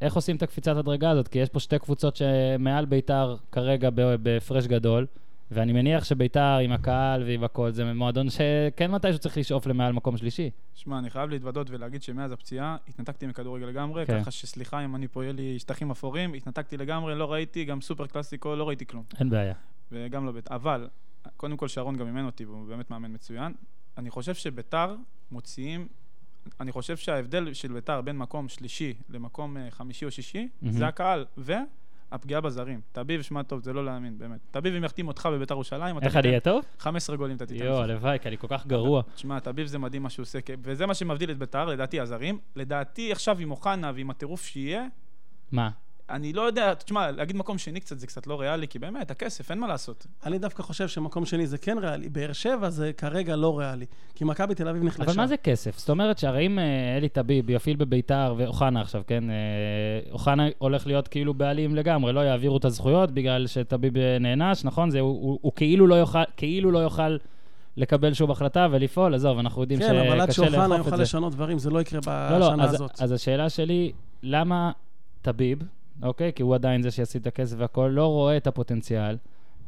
איך עושים את הקפיצת הדרגה הזאת? כי יש פה שתי קבוצות שמעל ביתר כרגע בהפרש גדול, ואני מניח שביתר עם הקהל ועם הכל, זה מועדון שכן מתישהו צריך לשאוף למעל מקום שלישי. שמע, אני חייב להתוודות ולהגיד שמאז הפציעה התנתקתי מכדורגל לגמרי, כן. ככה שסליחה אם אני פה יהיה לי שטחים אפורים, התנתקתי לגמרי, לא ראיתי, גם סופר קלאסיקו, לא ראיתי כלום. אין בעיה. וגם לא בית... אבל, קודם כל שרון גם אימן אותי, והוא באמת מאמן מצוין. אני חושב שביתר מוציאים... אני חושב שההבדל של ביתר בין מקום שלישי למקום אה, חמישי או שישי, מהמם. זה הקהל, והפגיעה בזרים. תביב, שמע טוב, זה לא להאמין, באמת. תביב, אם יחתים אותך בביתר ירושלים, איך אני אהיה טוב? 15 גולים אתה תיתן. יואו, הלוואי, כי אני כל כך גרוע. תשמע, תביב זה מדהים מה שהוא עושה, כי- וזה מה שמבדיל את ביתר, לדעתי, הזרים. לדעתי, עכשיו עם אוחנה ועם הטירוף שיהיה, מה? אני לא יודע, תשמע, להגיד מקום שני קצת זה קצת לא ריאלי, כי באמת, הכסף, אין מה לעשות. אני דווקא חושב שמקום שני זה כן ריאלי, באר שבע זה כרגע לא ריאלי, כי מכבי תל אביב נחלשה. אבל מה זה כסף? זאת אומרת שהרי אם אה, אלי טביב יפעיל בביתר, ואוחנה עכשיו, כן? אה, אוחנה הולך להיות כאילו בעלים לגמרי, לא יעבירו את הזכויות בגלל שטביב אה, נענש, נכון? זה, הוא, הוא, הוא כאילו, לא יוכל, כאילו לא יוכל לקבל שוב החלטה ולפעול, עזוב, אנחנו יודעים כן, אבל עד שקשה שאוחנה לאכוף יוכל את זה. לשנות דברים, זה לא יקרה לא, לא, בשנה אז, הזאת. אז השאלה שלי, למה טביב, אוקיי? כי הוא עדיין זה שישים את הכסף והכול, לא רואה את הפוטנציאל,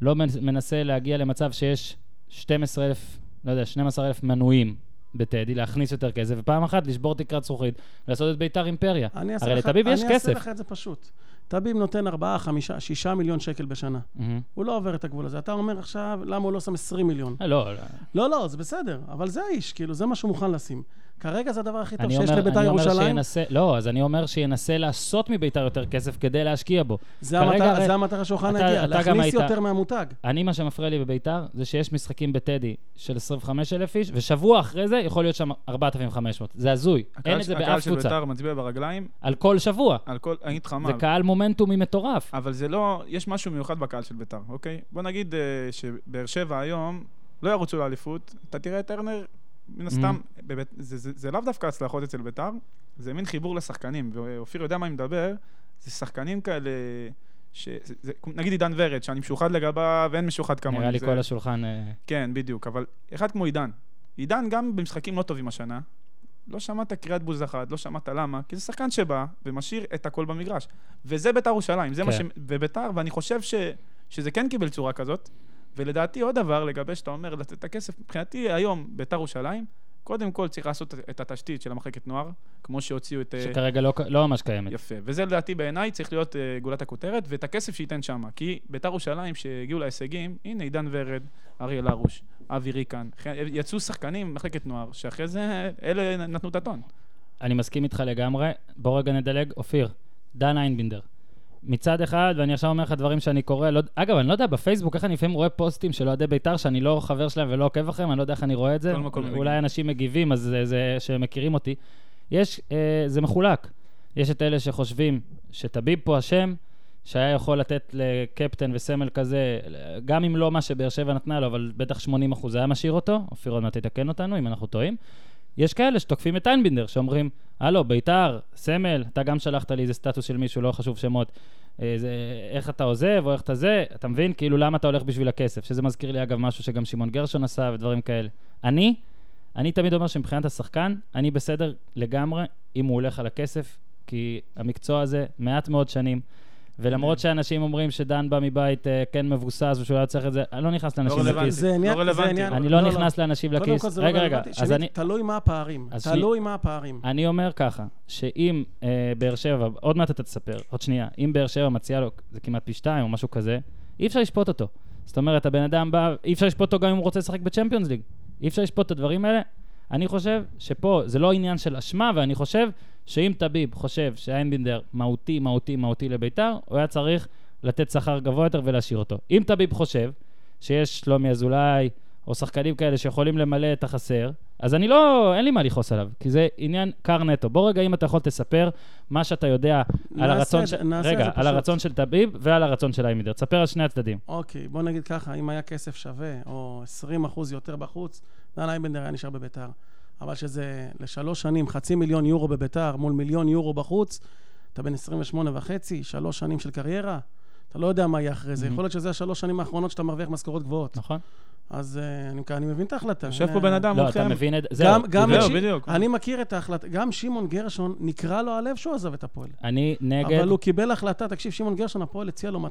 לא מנ- מנסה להגיע למצב שיש 12,000, לא יודע, 12,000 מנויים בטדי, להכניס יותר כסף, ופעם אחת לשבור תקרת זכוכית, לעשות את ביתר אימפריה. הרי לטביב יש אני אעשה כסף. לך את זה פשוט. טביב נותן 4, 5, 6 מיליון שקל בשנה. מהמם. הוא לא עובר את הגבול הזה. אתה אומר עכשיו, למה הוא לא שם 20 מיליון? אה, לא, לא. לא, לא, זה בסדר, אבל זה האיש, כאילו, זה מה שהוא מוכן לשים. כרגע זה הדבר הכי טוב אני שיש אומר, לביתר ירושלים. שינסה, לא, אז אני אומר שינסה לעשות מביתר יותר כסף כדי להשקיע בו. זה כרגע המטרה- הרי- זה המטרה להכניס היית- יותר מהמותג. אני, מה שמפריע לי בביתר, זה שיש משחקים בטדי של 25,000 איש, ושבוע אחרי זה יכול להיות שם 4,500. זה הזוי. אין הקהל את זה הקהל באף של קבוצה. בית"ר מצביע ברגליים על כל שבוע. על כל... אני אגיד מה. זה קהל מומנטומי מטורף. אבל זה לא, יש משהו מיוחד בקהל של ביתר, אוקיי? בוא נגיד אה, שבאר שבע היום לא ירוצו לאליפות, אתה תראה את טרנר, מן הסתם, בבית, זה, זה, זה לאו דווקא הצלחות אצל ביתר, זה מין חיבור לשחקנים, ואופיר יודע מה אני מדבר, זה שחקנים כאלה, ש, זה, זה, נגיד עידן ורד, שאני משוחד לגביו ואין משוחד כמוני. נראה לי זה, כל השולחן... אה, כן, בדיוק, אבל אחד כמו עידן. עידן גם במשחקים לא טובים השנה, לא שמעת קריאת בוז אחת, לא שמעת למה, כי זה שחקן שבא ומשאיר את הכל במגרש. וזה ביתר ירושלים, זה מה ש... כן. וביתר, ואני חושב ש... שזה כן קיבל צורה כזאת. ולדעתי עוד דבר, לגבי שאתה אומר לתת את הכסף, מבחינתי היום ביתר ירושלים, קודם כל צריך לעשות את התשתית של המחלקת נוער, כמו שהוציאו את... אה, שכרגע לא, לא ממש קיימת. יפה. וזה לדעתי בעיניי צריך להיות uh, גולת הכותרת, ואת הכסף שייתן שם. כי ביתר ירושלים שהגיעו להישגים, הנה עידן ורד, אריאל הרוש, אבי ריקן, יצאו שחקנים ממחלקת נוער, שאחרי זה אלה נתנו את הטון. אני מסכים איתך לגמרי. בוא רגע נדלג. אופיר, דן איינבינדר. מצד אחד, ואני עכשיו אומר לך דברים שאני קורא, לא, אגב, אני לא יודע, בפייסבוק, איך אני לפעמים רואה פוסטים של אוהדי בית"ר, שאני לא חבר שלהם ולא עוקב אחריהם, אני לא יודע איך אני רואה את זה. כל מקום אולי. אנשים מגיבים, אז זה, זה שהם מכירים אותי. יש, אה, זה מחולק. יש את אלה שחושבים שטביב פה אשם, שהיה יכול לתת לקפטן וסמל כזה, גם אם לא מה שבאר שבע נתנה לו, אבל בטח 80 אחוז היה משאיר אותו, אופיר עוד מעט יתקן אותנו אם אנחנו טועים. יש כאלה שתוקפים את איינבינדר, שאומרים, הלו, ביתר, סמל, אתה גם שלחת לי איזה סטטוס של מישהו, לא חשוב שמות. אה, זה, איך אתה עוזב, או איך אתה זה, אתה מבין? כאילו, למה אתה הולך בשביל הכסף? שזה מזכיר לי, אגב, משהו שגם שמעון גרשון עשה ודברים כאלה. אני, אני תמיד אומר שמבחינת השחקן, אני בסדר לגמרי אם הוא הולך על הכסף, כי המקצוע הזה מעט מאוד שנים. ולמרות שאנשים אומרים שדן בא מבית אה, כן מבוסס ושהוא היה צריך את זה, אני לא נכנס לאנשים רלוונטי. לכיס. זה עניין, לא רלוונטי. זה עניין, אני לא נכנס לאנשים קודם לכיס. כל זה לא רגע, רגע, רלוונטי. אז שנית, אני... תלוי מה הפערים. תלוי מה הפערים. אני אומר ככה, שאם אה, באר שבע, עוד מעט אתה תספר, עוד שנייה, אם באר שבע מציעה לו, זה כמעט פי שתיים או משהו כזה, אי אפשר לשפוט אותו. זאת אומרת, הבן אדם בא, אי אפשר לשפוט אותו גם אם הוא רוצה לשחק בצ'מפיונס ליג. אי אפשר לשפוט את הדברים האלה. אני חושב שפה זה לא עניין של אשמה, ואני חושב שאם טביב חושב שאיינבינדר מהותי, מהותי, מהותי לביתר, הוא היה צריך לתת שכר גבוה יותר ולהשאיר אותו. אם טביב חושב שיש שלומי אזולאי, או שחקנים כאלה שיכולים למלא את החסר, אז אני לא, אין לי מה לכעוס עליו, כי זה עניין קר נטו. בוא רגע, אם אתה יכול תספר מה שאתה יודע על נעשה הרצון את זה- של... נעשה רגע, על. הרצון של טביב ועל הרצון של איימידר. תספר על שני הצדדים. אוקיי, בוא נגיד ככה, אם היה כסף שווה, או 20 אחוז יותר בחוץ, דן אייבנדר היה נשאר בביתר. אבל שזה לשלוש שנים, חצי מיליון יורו בביתר מול מיליון יורו בחוץ, אתה בן 28 וחצי, שלוש שנים של קריירה, אתה לא יודע מה יהיה אחרי זה. Mhm. יכול להיות שזה השלוש שנים האחרונות שאתה מרוויח משכורות גבוהות. נכון? אז אה, אני, אני מבין את ההחלטה. יושב פה בן אדם לא, אתה. מבין את זה. גם, גם זהו, בדיוק. אני מכיר את ההחלטה, גם שמעון גרשון, נקרע לו הלב שהוא עזב את הפועל. אני נגד... אבל הוא קיבל החלטה, תקשיב, שמעון גרשון, הפועל הציע לו 240-260.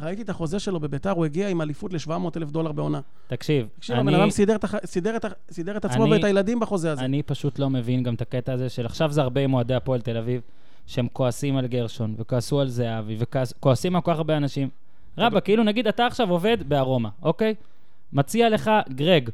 ראיתי את החוזה שלו בביתר, הוא הגיע עם אליפות ל-700 אלף דולר בעונה. תקשיב, תקשיב, הבן אני... אדם סידר סידר את ה- סידר את עצמו אני- ואת הילדים בחוזה הזה. אני פשוט לא מבין גם את הקטע הזה של עכשיו זה הרבה עם אוהדי הפועל תל אביב, שהם כועסים על גרשון, וכעסו על זהבי, וכועסים על כל כך הרבה אנשים. רבא, כאילו נגיד אתה עכשיו עובד בארומה, אוקיי? מציע לך גרג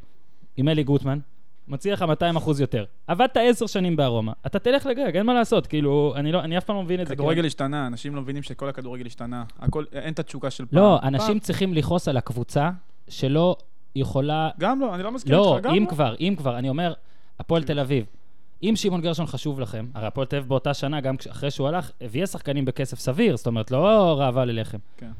עם אלי גוטמן, מציע לך 200 אחוז יותר. עבדת עשר שנים בארומה, אתה תלך לגרג, אין מה לעשות, כאילו, אני, לא, אני אף פעם לא מבין את זה. כדורגל כאילו. השתנה, אנשים לא מבינים שכל הכדורגל השתנה. הכל, אין את התשוקה של פעם. לא, פעם- אנשים צריכים לכעוס על הקבוצה שלא יכולה גם לא, אני לא מסכים לא, איתך, גם אם לא. כבר, אם כבר, אני אומר, הפועל תל אביב. אם שמעון גרשון חשוב לכם, הרי הפועל תל אביב באותה שנה, גם אחרי שהוא הלך, הביאה שחקנים בכסף סביר, זאת אומרת, לא רעבה ללחם. כן.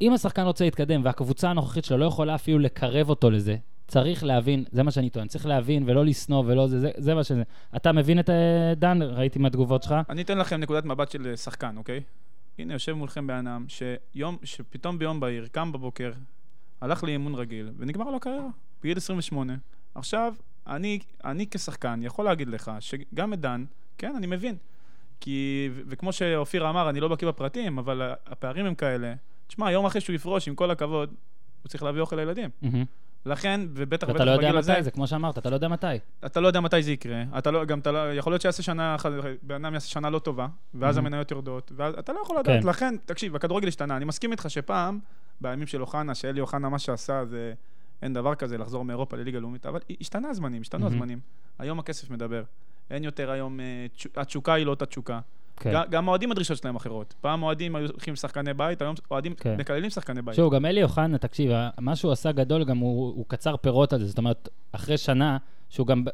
אם השחקן רוצה להתקדם והקבוצה הנוכחית שלו לא יכולה אפילו לקרב אותו לזה, צריך להבין, זה מה שאני טוען, צריך להבין ולא לשנוא ולא זה, זה, זה מה שזה. אתה מבין את אה, דן? ראיתי מהתגובות שלך. אני אתן לכם נקודת מבט של אה, שחקן, אוקיי? הנה, יושב מולכם בן אדם, שיום, שפתאום ביום בהיר, קם בבוקר, הלך לאימון רגיל, ונגמר לו הקריירה, בגיל 28. עכשיו, אני, אני כשחקן יכול להגיד לך שגם את דן, כן, אני מבין. כי, וכמו שאופיר אמר, אני לא בקיא בפרטים, אבל הפערים הם כאלה. תשמע, יום אחרי שהוא יפרוש, עם כל הכבוד, הוא צריך להביא אוכל לילדים. לכן, ובטח ובטח ואתה לא יודע בגיל הזה, מתי זה, כמו שאמרת, אתה לא יודע מתי. אתה לא יודע מתי זה יקרה. אתה לא, גם אתה לא, יכול להיות שיעשה שנה, בן אדם יעשה שנה לא טובה, ואז Mhm. המניות יורדות, ואז אתה לא יכול לדעת. כן. לכן, תקשיב, הכדורגל השתנה. אני מסכים איתך שפעם, בימים של אוחנה, שאלי אוחנה, מה שעשה זה... אין דבר כזה לחזור מאירופה לליגה לאומית, אבל השתנה הזמנים, השתנו Mhm. הזמנים. היום הכסף מדבר. אין יותר היום, אה, תשו- התשוקה היא לא אותה תשוקה. כן. גם- גם האוהדים הדרישות שלהם אחרות. פעם אוהדים היו הולכים עם שחקני בית, היום אוהדים כן. מקללים שחקני בית. שוב, גם אלי אוחנה, תקשיב, מה שהוא עשה גדול, גם הוא, הוא קצר פירות על זה. זאת אומרת, אחרי שנה, שהוא גם...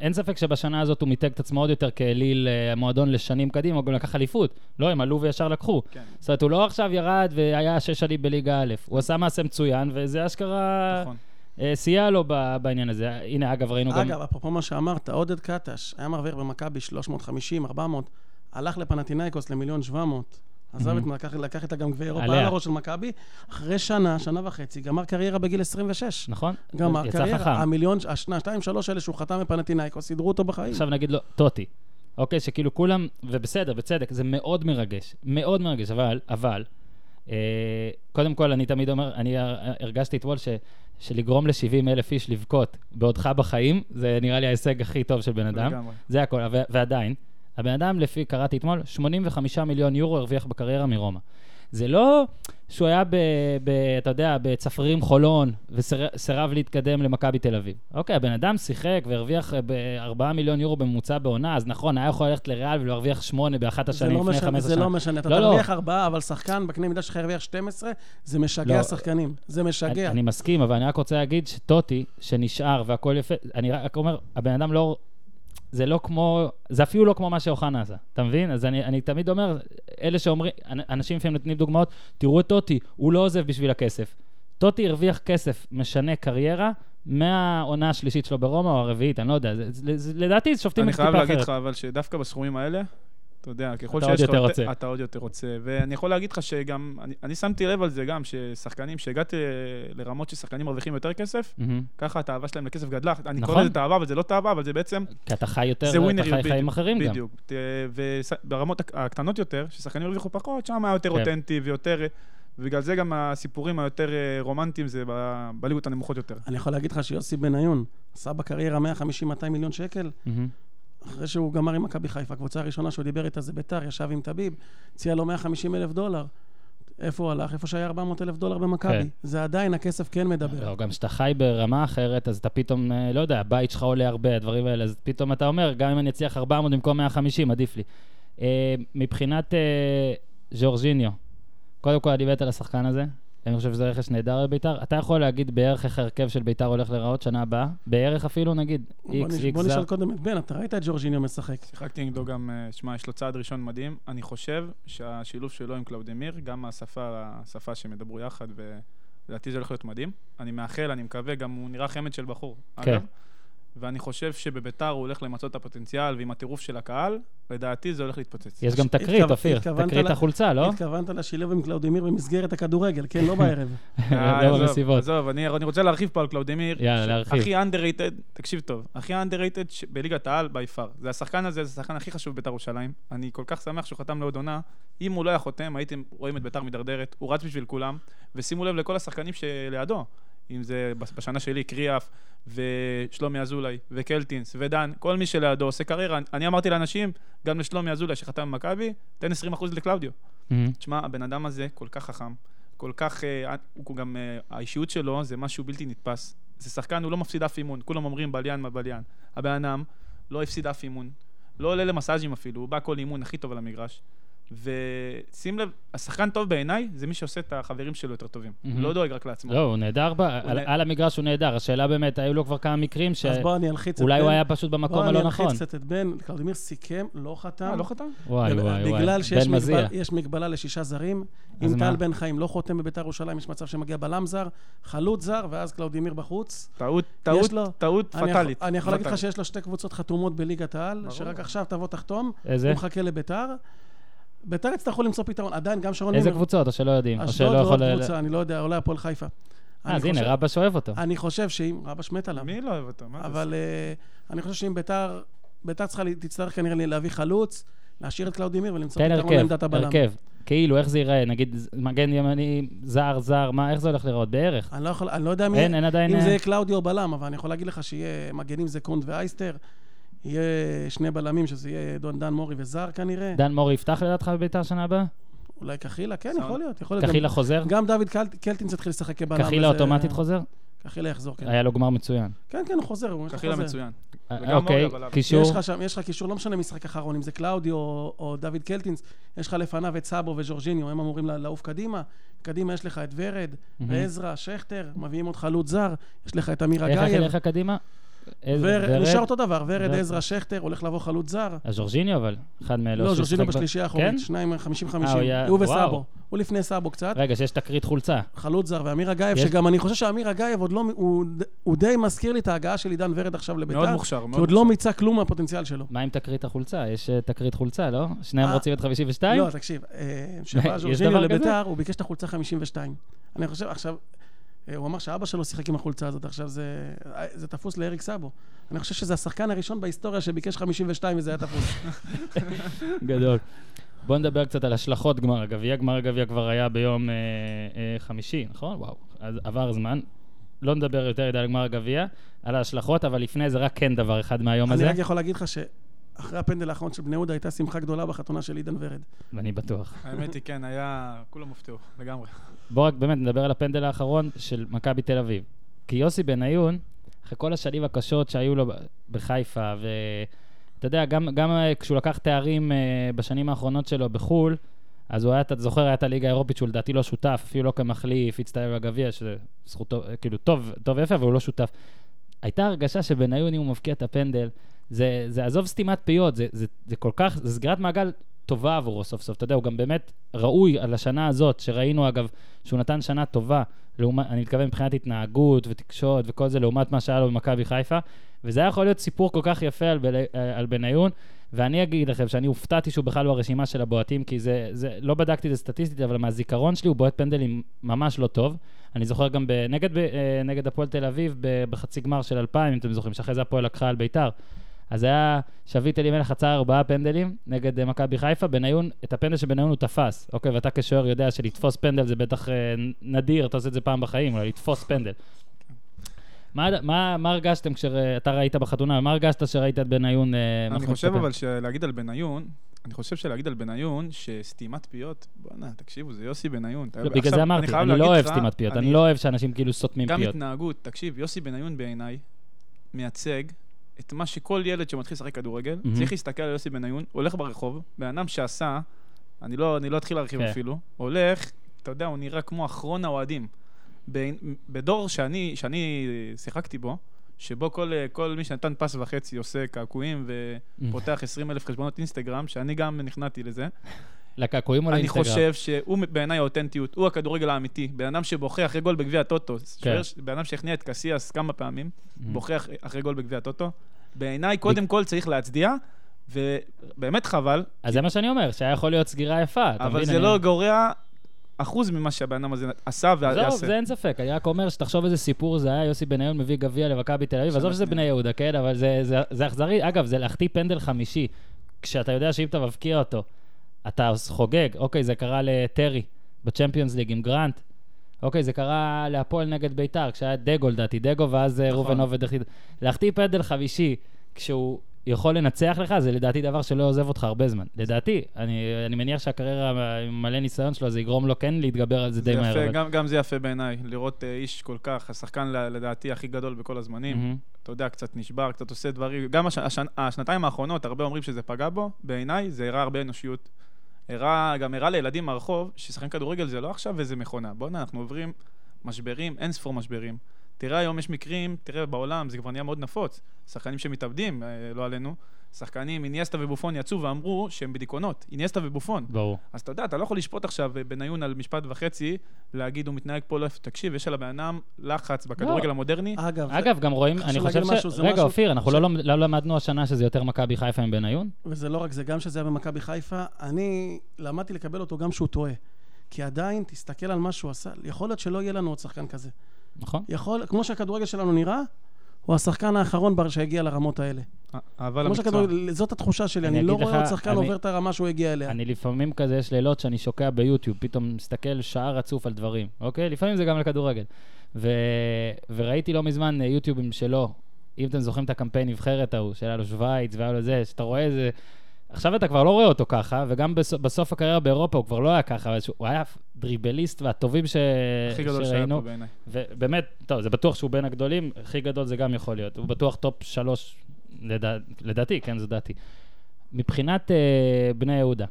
אין ספק שבשנה הזאת הוא מיתג את עצמו עוד יותר כאליל אה, המועדון לשנים קדימה, הוא גם לקח אליפות. לא, הם עלו וישר לקחו. כן, זאת אומרת, הוא לא עכשיו ירד והיה שש שנים בליגה א', הוא עשה מעשה מצוין, וזה אשכרה נכון. אה, סייע לו בעניין הזה. הנה, אגב, ראינו גם... אגב, אפרופו מה שאמרת, עודד קטש היה מרוויח במכבי 350, 400, הלך לפנטינאיקוס למיליון 700. עזב מהמם. את, לקח, לקח איתה גם גביע אירופה. על הראש של מכבי, אחרי שנה, שנה וחצי, גמר קריירה בגיל 26. נכון? גמר יצא קריירה, חכם. המיליון, השנה, שתיים, שלוש האלה שהוא חתם בפנטינאיקוס, סידרו אותו בחיים. עכשיו נגיד לו, טוטי. אוקיי, שכאילו כולם, ובסדר, בצדק, זה מאוד מרגש, מאוד מרגש, אבל, אבל, אה, קודם כל, אני תמיד אומר, אני הר- הרגשתי אתמול ש, שלגרום ל-70 אלף איש לבכות בעודך בחיים, זה נראה לי ההישג הכי טוב של בן אדם. לגמרי. זה הכל, ו- ועדיין, הבן אדם, לפי, קראתי אתמול, 85 מיליון יורו הרוויח בקריירה מרומא. זה לא שהוא היה, ב, ב, אתה יודע, בצפרירים חולון וסירב להתקדם למכבי תל אביב. אוקיי, הבן אדם שיחק והרוויח ב-4 מיליון יורו בממוצע בעונה, אז נכון, היה יכול ללכת לריאל ולהרוויח 8 באחת זה השנים לא לפני משנה, 15 זה שנה. לא משנה, אתה לא, לא. תרוויח ארבעה, אבל שחקן בקנה מידה שלך ירוויח 12, זה משגע לא. שחקנים. זה אני, משגע. אני מסכים, אבל אני רק רוצה להגיד שטוטי, שנשאר והכל יפה, אני רק אומר, הבן אדם לא... זה לא כמו, זה אפילו לא כמו מה שאוחנה עשה, אתה מבין? אז אני, אני תמיד אומר, אלה שאומרים, אנ- אנשים לפעמים נותנים דוגמאות, תראו את טוטי, הוא לא עוזב בשביל הכסף. טוטי הרוויח כסף, משנה קריירה, מהעונה השלישית שלו ברומא או הרביעית, אני לא יודע, זה, זה, זה, לדעתי שופטים אני את חייב טיפה להגיד אחרת. לך, אבל שדווקא בסכומים האלה, אתה יודע, ככל אתה שיש עוד לך... יותר רוצה. אתה עוד יותר רוצה. ואני יכול להגיד לך שגם, אני, אני שמתי לב על זה גם, ששחקנים, שהגעתי לרמות ששחקנים מרוויחים יותר כסף, מהמם. ככה התאווה שלהם לכסף גדלה. אני נכון. קורא לזה תאווה, אבל זה לא תאווה, אבל זה בעצם... כי אתה חי יותר, זה אתה חי חיים בדיוק, אחרים גם. בדיוק. וברמות הק- הקטנות יותר, ששחקנים הרוויחו פחות, שם היה יותר כן. אותנטי ויותר... ובגלל זה גם הסיפורים היותר אה, רומנטיים זה ב- בליגות הנמוכות יותר. אני יכול להגיד לך שיוסי בניון עשה בקריירה 150-200 מיליון שקל, מהמם. אחרי שהוא גמר עם מכבי חיפה. הקבוצה הראשונה שהוא דיבר איתה זה ביתר, ישב עם טביב, הציע לו 150 אלף דולר. איפה הוא הלך? איפה שהיה 400 אלף דולר במכבי. כן. זה עדיין, הכסף כן מדבר. לא, גם כשאתה חי ברמה אחרת, אז אתה פתאום, אה, לא יודע, הבית שלך עולה הרבה, הדברים האלה, אז פתאום אתה אומר, גם אם אני אצליח 400 במקום 150, עדיף לי. אה, מבחינת אה, ז'ורג'יניו, קודם כל, אני מת על השחקן הזה. אני חושב שזה רכש נהדר לביתר. אתה יכול להגיד בערך איך ההרכב של ביתר הולך להיראות שנה הבאה? בערך אפילו, נגיד, איקס, איקס, בוא. נשאל קודם את בן, אתה ראית את ג'ורג'יניו משחק. שיחקתי נגדו גם, אה, שמע, יש לו צעד ראשון מדהים. אני חושב שהשילוב שלו עם קלאודמיר, גם השפה, השפה שהם ידברו יחד, ולדעתי זה הולך להיות מדהים. אני מאחל, אני מקווה, גם הוא נראה חמד של בחור, כן. אגב. ואני חושב שבביתר הוא הולך למצות את הפוטנציאל, ועם הטירוף של הקהל, לדעתי זה הולך להתפוצץ. יש גם תקרית, אופיר. תקרית החולצה, לא? התכוונת לשילוב עם קלאודימיר במסגרת הכדורגל, כן? לא <laughs> בערב. אה, לא עזוב, במסיבות. עזוב, אני רוצה להרחיב פה על קלאודמיר. יאללה, להרחיב. הכי underrated, תקשיב טוב, הכי underrated בליגת העל by far. זה השחקן הזה, זה השחקן הכי חשוב בביתר ירושלים. אני כל כך שמח שהוא חתם לעוד עונה. אם הוא לא היה חותם, הייתם רואים את ביתר מידרדרת. הוא רץ בשביל כולם, ושימו לב לכל השחקנים שלידו. אם זה בש- בשנה שלי, קריאף, ושלומי אזולאי, וקלטינס, ודן, כל מי שלידו עושה קריירה. אני אמרתי לאנשים, גם לשלומי אזולאי שחתם במכבי, תן 20% לקלאודיו. תשמע, הבן אדם הזה כל כך חכם, כל כך, אה, הוא גם, אה, האישיות שלו זה משהו בלתי נתפס. זה שחקן, הוא לא מפסיד אף אימון, כולם אומרים בליין מה בליין. הבן אדם לא הפסיד אף אימון, לא עולה למסאז'ים אפילו, הוא בא כל אימון הכי טוב על המגרש. ושים לב, השחקן טוב בעיניי זה מי שעושה את החברים שלו יותר טובים. הוא מהמם. לא דואג רק לעצמו. לא, הוא נהדר, ב- על נ- על המגרש הוא נהדר. השאלה באמת, היו לו כבר כמה מקרים אז בוא אני אלחיץ את בן. שאולי הוא היה פשוט במקום בוא הלא אני נכון. אלחיץ קצת את בן. קלאודימיר סיכם, לא חתם. אה, לא חתם? וואי, וואי, וואי. בגלל שיש. מגבל, יש מגבלה לשישה זרים. אם? טל בן חיים לא חותם בביתר ירושלים, יש מצב שמגיע בלם זר, חלוץ זר, ואז קלאודימיר בחוץ. טעות, טעות, לו- טעות אני יכול- פטאלית. אני יכול להגיד לך. שיש לו שתי קבוצות חתומות בליגת העל. שרק עכשיו תבוא תחתום, איזה? הוא מחכה לביתר. ביתר יצטרכו למצוא פתרון, עדיין גם שרון איזה מימר- קבוצות, או שלא יודעים? או אשדוד שלא ועוד יכול... ל- קבוצה, אני לא יודע, אולי הפועל חיפה. אה, אני אז הנה, חושב- רבש אוהב אותו. אני חושב שאם, רבש מת עליו. מי לא אוהב אותו? מה זה? אבל אה, אני חושב שאם ביתר, ביתר צריכה, תצטרך כנראה להביא חלוץ, להשאיר את קלאודימיר ולמצוא תן פתרון הרכב, לעמדת הבלם. הרכב. כאילו, איך זה ייראה? נגיד, מגן ימני, זר, זר, מה, איך זה הולך להיראות? בערך. אני לא יכול, אני לא יודע מי... אין, אין עדיין... אם זה יהיה קלאודימיר בלם, אבל אני יכול להגיד לך שיהיה מגנים זה קונט ואייסטר, יהיה שני בלמים, שזה יהיה דון דן מורי וזר כנראה. דן מורי יפתח לדעתך בביתר שנה הבאה? אולי קחילה, כן. יכול להיות. יכול להיות. קחילה חוזר? גם- דוד קל- קלטינס יתחיל לשחק כבלם. קחילה אוטומטית חוזר? קחילה יחזור, כן. היה לו גמר מצוין. כן, כן, הוא חוזר, הוא לו קחילה חוזר. מצוין. אה, אוקיי, קישור. יש לך קישור, לא משנה משחק אחרון, אם זה קלאודימיר או, או דוד קלטינס, יש לך לפניו את סאבו וג'ורג'יניו, הם אמורים לעוף קדימה. קדימה יש לך את ורד. ועזרא, שכטר, מביאים עוד חלוץ זר, יש לך את אמיר איך אגייב. איך קדימה? איזה- ורד, ורד? נשאר אותו דבר, ורד. עזרא, שכטר, הולך לבוא חלוץ זר. אז ז'ורג'יניו אבל, אחד מאלו. לא, ז'ורג'יניו בשלישייה כן? האחורית, שניים חמישים אה, חמישים. הוא. וסאבו. הוא לפני סאבו קצת. רגע, שיש תקרית חולצה. חלוץ זר ואמיר אגייב, יש- שגם אני חושב שאמיר אגייב עוד לא, הוא, די מזכיר לי את ההגעה של עידן ורד עכשיו לביתר. מאוד מוכשר, מאוד כי עוד לא מיצה כלום מהפוטנציאל שלו. מה עם תקרית החולצה? יש אה, תקרית חולצה, לא? שניהם אה, רוצים את 52? לא, תקשיב, כשבא <laughs> יש ז'ורג'יניו? לביתר, הוא ביקש את החולצה 52. אני חושב, עכשיו, הוא אמר שאבא שלו שיחק עם החולצה הזאת, עכשיו זה, אה, זה תפוס לאריק סאבו. אני חושב שזה השחקן הראשון בהיסטוריה שביקש 52 וזה היה תפוס. <laughs> גדול. בוא נדבר קצת על השלכות גמר הגביע. גמר הגביע כבר היה ביום אה, אה, חמישי, נכון? וואו, אז עבר זמן. לא נדבר יותר מדי על גמר הגביע, על ההשלכות, אבל לפני זה רק כן דבר אחד מהיום אני הזה, רק יכול להגיד לך שאחרי הפנדל האחרון של בני יהודה הייתה שמחה גדולה בחתונה של עידן ורד. ואני בטוח. האמת היא, כן, היה... כולם הופתעו, לגמרי. בוא רק באמת נדבר על הפנדל האחרון של מכבי תל אביב. כי יוסי בניון, אחרי כל השנים הקשות שהיו לו בחיפה, ואתה יודע, גם, גם אה, כשהוא לקח תארים אה, בשנים האחרונות שלו בחו"ל, אז הוא היה, אתה זוכר, היה את הליגה האירופית שהוא לדעתי לא שותף, אפילו לא כמחליף, הצטער בגביע, שזה זכותו, אה, כאילו, טוב, טוב ויפה, אבל הוא לא שותף. הייתה הרגשה שבניון, אם הוא מבקיע את הפנדל, זה, זה עזוב סתימת פיות, זה, זה, זה כל כך, זה סגירת מעגל טובה עבורו סוף סוף. אתה יודע, הוא גם באמת ראוי על השנה הזאת, שראינו אגב, שהוא נתן שנה טובה, לעומת, אני מתכוון מבחינת התנהגות ותקשורת וכל זה, לעומת מה שהיה לו במכבי חיפה, וזה היה יכול להיות סיפור כל כך יפה על, בל, על בניון, ואני אגיד לכם שאני הופתעתי שהוא בכלל ברשימה של הבועטים, כי זה, זה, לא בדקתי את זה סטטיסטית, אבל מהזיכרון שלי הוא בועט פנדלים ממש לא טוב. אני זוכר גם נגד, נגד הפועל תל אביב בחצי גמר של 2000, אם אתם זוכרים, שאחרי זה הפועל לקחה על ביתר. אז היה שביט אלימלך עצר ארבעה פנדלים נגד אה, מכבי חיפה, בניון, את הפנדל שבניון הוא תפס. אוקיי, ואתה כשוער יודע שלתפוס פנדל זה בטח אה, נדיר, אתה עושה את זה פעם בחיים, אולי לתפוס פנדל. מה, מה, מה הרגשתם כשאתה ראית בחתונה, מה הרגשת שראית את בניון? אה, אני חושב? אבל שלהגיד על בניון, אני חושב שלהגיד על בניון שסתימת פיות, בואנה, תקשיבו, זה יוסי בניון. לא, בגלל זה אמרתי, אני לא אוהב סתימת פיות, אני לא אוהב שאנשים כאילו סותמים גם פיות. התנהגות, תקשיב, יוסי בניון בעיניי מייצג את מה שכל ילד שמתחיל לשחק כדורגל, מהמם. צריך להסתכל על יוסי בניון, הולך ברחוב, בן אדם שעשה, אני לא, אני לא אתחיל להרחיב כן. אפילו, הולך, אתה יודע, הוא נראה כמו אחרון האוהדים. בדור שאני, שאני שיחקתי בו, שבו כל, כל מי שנתן פס וחצי עושה קעקועים ופותח 20 אלף חשבונות אינסטגרם, שאני גם נכנעתי לזה. לקעקועים או אני לאינסטגרם? חושב שהוא בעיניי האותנטיות, הוא הכדורגל האמיתי. בן אדם שבוכה אחרי גול בגביע הטוטו. כן. בן אדם שהכניע את קסיאס כמה פעמים, Mm. בוכה אח- אחרי גול בגביע הטוטו. בעיניי, קודם כל צריך להצדיע, ובאמת חבל, אז זה מה שאני אומר, שהיה יכול להיות סגירה יפה, אתה אבל? זה אני- לא גורע אחוז ממה שהבן אדם הזה עשה עזוב, ויעשה. זה אין ספק, אני רק אומר שתחשוב איזה סיפור זה היה, יוסי בניון מביא גביע למכבי תל אביב, עזוב שזה. בני יהודה, כן, אבל זה- זה זה אכזרי. אגב, זה להחטיא פנדל חמישי, כשאתה יודע שאם אתה מבקיע אותו, אתה חוגג. אוקיי, זה קרה לטרי בצ'מפיונס ליג עם גרנט. אוקיי, זה קרה להפועל נגד ביתר, כשהיה דגו לדעתי, דגו ואז אה, נכון. ראובן עובד החליט. להחטיא פנדל חמישי, כשהוא יכול לנצח לך, זה לדעתי דבר שלא עוזב אותך הרבה זמן. לדעתי, אני, אני מניח שהקריירה עם מלא ניסיון שלו, זה יגרום לו כן להתגבר על זה די זה מהר. יפה, אבל- גם, גם זה יפה בעיניי, לראות אה, איש כל כך, השחקן לדעתי הכי גדול בכל הזמנים. מהמם. אתה יודע, קצת נשבר, קצת עושה דברים. גם הש, השנ, השנתיים האחרונות, הרבה אומרים שזה פגע בו, בעיניי זה הראה הרבה אנושיות. הראה, גם הראה לילדים מהרחוב, ששחקן כדורגל זה לא עכשיו איזה מכונה. בוא'נה, אנחנו עוברים משברים, אין ספור משברים. תראה היום יש מקרים, תראה בעולם, זה כבר נהיה מאוד נפוץ. שחקנים שמתאבדים, אה, לא עלינו. שחקנים, איניאסטה ובופון יצאו ואמרו שהם בדיכאונות. איניאסטה ובופון. ברור. אז אתה יודע, אתה לא יכול לשפוט עכשיו אה, בניון על משפט וחצי, להגיד הוא מתנהג פה לא יפה. תקשיב, יש על הבן אדם לחץ בכדורגל המודרני. אגב, זה- אגב, גם רואים, אני חושב ש... משהו, זה רגע, משהו אופיר, אנחנו ש- לא לא למדנו השנה שזה יותר מכבי חיפה מבניון? וזה לא רק זה, גם שזה היה במכבי חיפה, אני למדתי לקבל אותו גם שהוא טועה. כי עדיין, תסתכל על מה שהוא עשה, יכול להיות שלא יהיה לנו עוד שחקן כזה. נכון? יכול, כמו שהכדורגל שלנו נראה, הוא השחקן האחרון בר- שהגיע לרמות האלה. אהבה כמו למקצוע. שהכדורגל, זאת התחושה שלי, אני אני לא רואה עוד שחקן עובר את הרמה שהוא הגיע אליה. אני לפעמים כזה, יש לילות שאני שוקע ביוטיוב, פתאום מסתכל שעה רצוף על דברים, אוקיי? לפעמים זה גם על כדורגל. ו... וראיתי לא מזמן אה, יוטיובים שלו, אם אתם זוכרים את הקמפיין נבחרת ההוא, שהיה לו שווייץ והיה לו זה, שאתה רואה איזה... עכשיו אתה כבר לא רואה אותו ככה, וגם בסוף, בסוף הקריירה באירופה הוא כבר לא היה ככה, אבל הוא היה דריבליסט והטובים ש... הכי גדול שהיה שראינו. פה בעיניי. ובאמת, טוב, זה בטוח שהוא בין הגדולים, הכי גדול זה גם יכול להיות. הוא בטוח טופ שלוש, לדע, לדעתי, כן, זו דעתי. מבחינת אה, בני יהודה,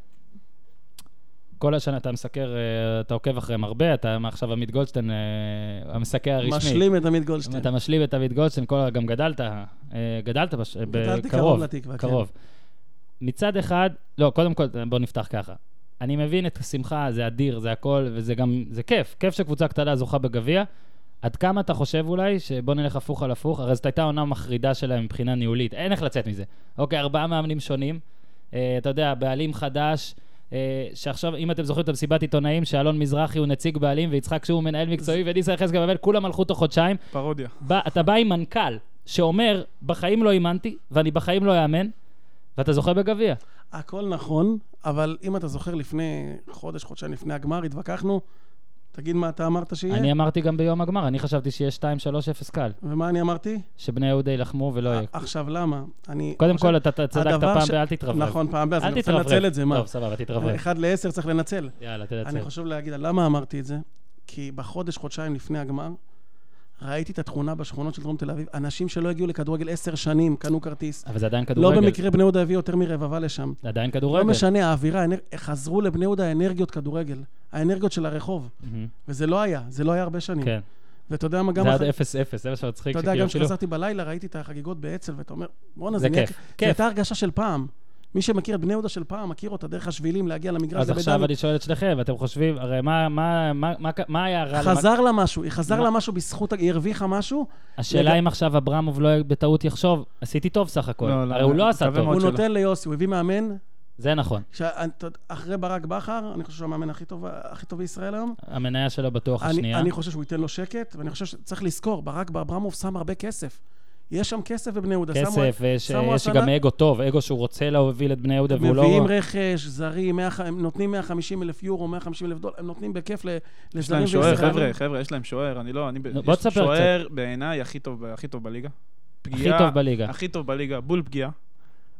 כל השנה אתה מסקר, אה, אתה עוקב אחריהם הרבה, אתה עכשיו עמית גולדשטיין, אה, המסקר הרשמי. משלים את עמית גולדשטיין. אתה משלים את עמית גולדשטיין, כל, גם גדלת, אה, גדלת בש... גדלתי בקרוב, קרוב לתקווה, כן. קרוב. מצד אחד, לא, קודם כל, בוא נפתח ככה. אני מבין את השמחה, זה אדיר, זה הכל, וזה גם, זה כיף. כיף שקבוצה קטנה זוכה בגביע. עד כמה אתה חושב אולי, שבוא נלך הפוך על הפוך, הרי זאת הייתה עונה מחרידה שלהם מבחינה ניהולית, אין איך לצאת מזה. אוקיי, ארבעה מאמנים שונים, אה, אתה יודע, בעלים חדש, אה, שעכשיו, אם אתם זוכרים את המסיבת עיתונאים, שאלון מזרחי הוא נציג בעלים, ויצחק שהוא מנהל מקצועי, וניסן יחזקאל בבל, כולם הלכו תוך חודשיים. פרודיה. בא, אתה בא עם מנכ"ל שאומר, בחיים לא אימנתי, ואני בחיים לא אאמן, ואתה זוכה בגביע. הכל נכון, אבל אם אתה זוכר לפני חודש, חודשיים לפני הגמר, התווכחנו, תגיד מה אתה אמרת שיהיה, אני אמרתי גם ביום הגמר, אני חשבתי שיהיה 2-3-0 קל, ומה אני אמרתי? שבני יהודה יילחמו ולא יהיה. עכשיו, למה? אני קודם כל, אתה צדקת פעם ב- אל תתרברב. נכון, פעם אל אני רוצה תתרברב. לנצל את זה, מה? טוב, סבבה, תתרברב. אחד לעשר צריך לנצל. יאללה, אני תנצל. חושב להגיד, למה אמרתי את זה? כי בחודש, חודשיים לפני הגמר, ראיתי את התכונה בשכונות של דרום תל אביב, אנשים שלא הגיעו לכדורגל עשר שנים, קנו כרטיס. אבל זה עדיין לא כדורגל. במקרה בני יהודה הביא יותר מרבבה לשם. זה עדיין לא כדורגל. משנה, האווירה, האנר- חזרו לבני יהודה האנרגיות כדורגל. האנרגיות של הרחוב. מהמם. וזה לא היה, זה לא היה הרבה שנים. כן. ואתה יודע מה, גם... זה עד אחרי- 0-0, זה מה שמצחיק. אתה יודע, גם כשחזרתי בלילה, ראיתי את החגיגות באצ"ל, ואתה אומר, בואנה, זה זה נהיה... כיף, זו כיף. הייתה הרגשה של פעם. מי שמכיר את בני יהודה של פעם, מכיר אותה דרך השבילים, להגיע למגרש. אז עכשיו. אני שואל את שניכם, אתם חושבים, הרי מה- מה- מה- מה- מה היה רע? חזר לה משהו, היא חזר מה? לה משהו בזכות, היא הרוויחה משהו, השאלה לג- אם עכשיו אברמוב לא בטעות יחשוב, עשיתי טוב סך הכל. לא, לא, הרי הוא לא עשה טוב. הוא. נותן ליוסי, הוא הביא מאמן, זה נכון. אחרי ברק בכר, אני חושב שהוא המאמן הכי טוב, הכי טוב בישראל היום. המניה שלו בטוח אני, השנייה. אני חושב שהוא ייתן לו שקט, ואני חושב שצריך לזכור, ברק באברמוב שם הרבה כסף. יש שם כסף בבני יהודה. כסף, ויש יש השנה- גם אגו טוב, אגו שהוא רוצה להוביל את בני יהודה, והוא לא... מביאים רכש, זרים, 100 הם נותנים 150 אלף יורו, 150 אלף דולר, הם נותנים בכיף ל- יש לזרים להם שוער, וישראלים. חבר'ה, חבר'ה, יש להם שוער, אני לא, אני... נו, בוא יש תספר שוער בעיניי הכי טוב, הכי טוב בליגה. הכי פגיעה- טוב בליגה. הכי טוב בליגה, בול פגיעה.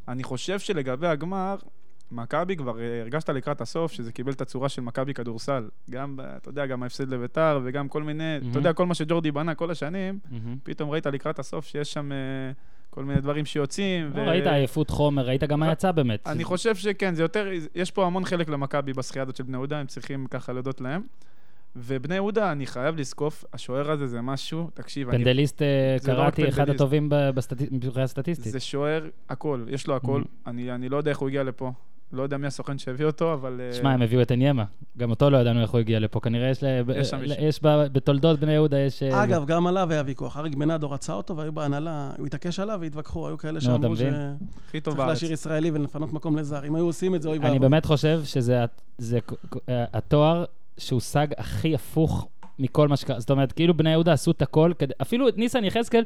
אני חושב שלגבי הגמר, מכבי כבר אה, הרגשת לקראת הסוף שזה קיבל את הצורה של מכבי כדורסל. גם, אתה יודע, גם ההפסד לביתר וגם כל מיני, מהמם. אתה יודע, כל מה שג'ורדי בנה כל השנים, מהמם. פתאום ראית לקראת הסוף שיש שם אה, כל מיני דברים שיוצאים. לא, ראית עייפות חומר, ראית גם מה יצא באמת. אני חושב שכן, זה יותר, יש פה המון חלק למכבי בשחייה הזאת של בני יהודה, הם צריכים ככה להודות להם. ובני יהודה, אני חייב לזקוף, השוער הזה זה משהו, תקשיב, אני פנדליסט, אה, זה לא קראתי, אחד. הטובים מבחינה סטטיסטית. זה שוער, הכל, יש לו הכל. Mhm. אני, אני לא יודע איך הוא הגיע לפה. לא יודע מי הסוכן שהביא אותו, אבל... אה, שמע, הם הביאו את עניימה. גם אותו לא ידענו איך הוא הגיע לפה. כנראה יש ל- יש מישהו. יש ב- בתולדות בני יהודה, יש... אה, אגב, גם עליו היה ויכוח. אריק בנאדו רצה אותו, והיו בהנהלה, הוא התעקש עליו והתווכחו. היו כאלה שאמרו מבין? הכי טוב שצריך בארץ. להשאיר ישראלי ולפנות מקום לזר. אם היו עושים את זה, אוי אני ואבוי. באמת חושב שזה זה אה, התואר שהושג הכי הפוך מכל מה שקרה. זאת אומרת, כאילו בני יהודה עשו את הכל, כדי- אפילו את ניסן יחזקאל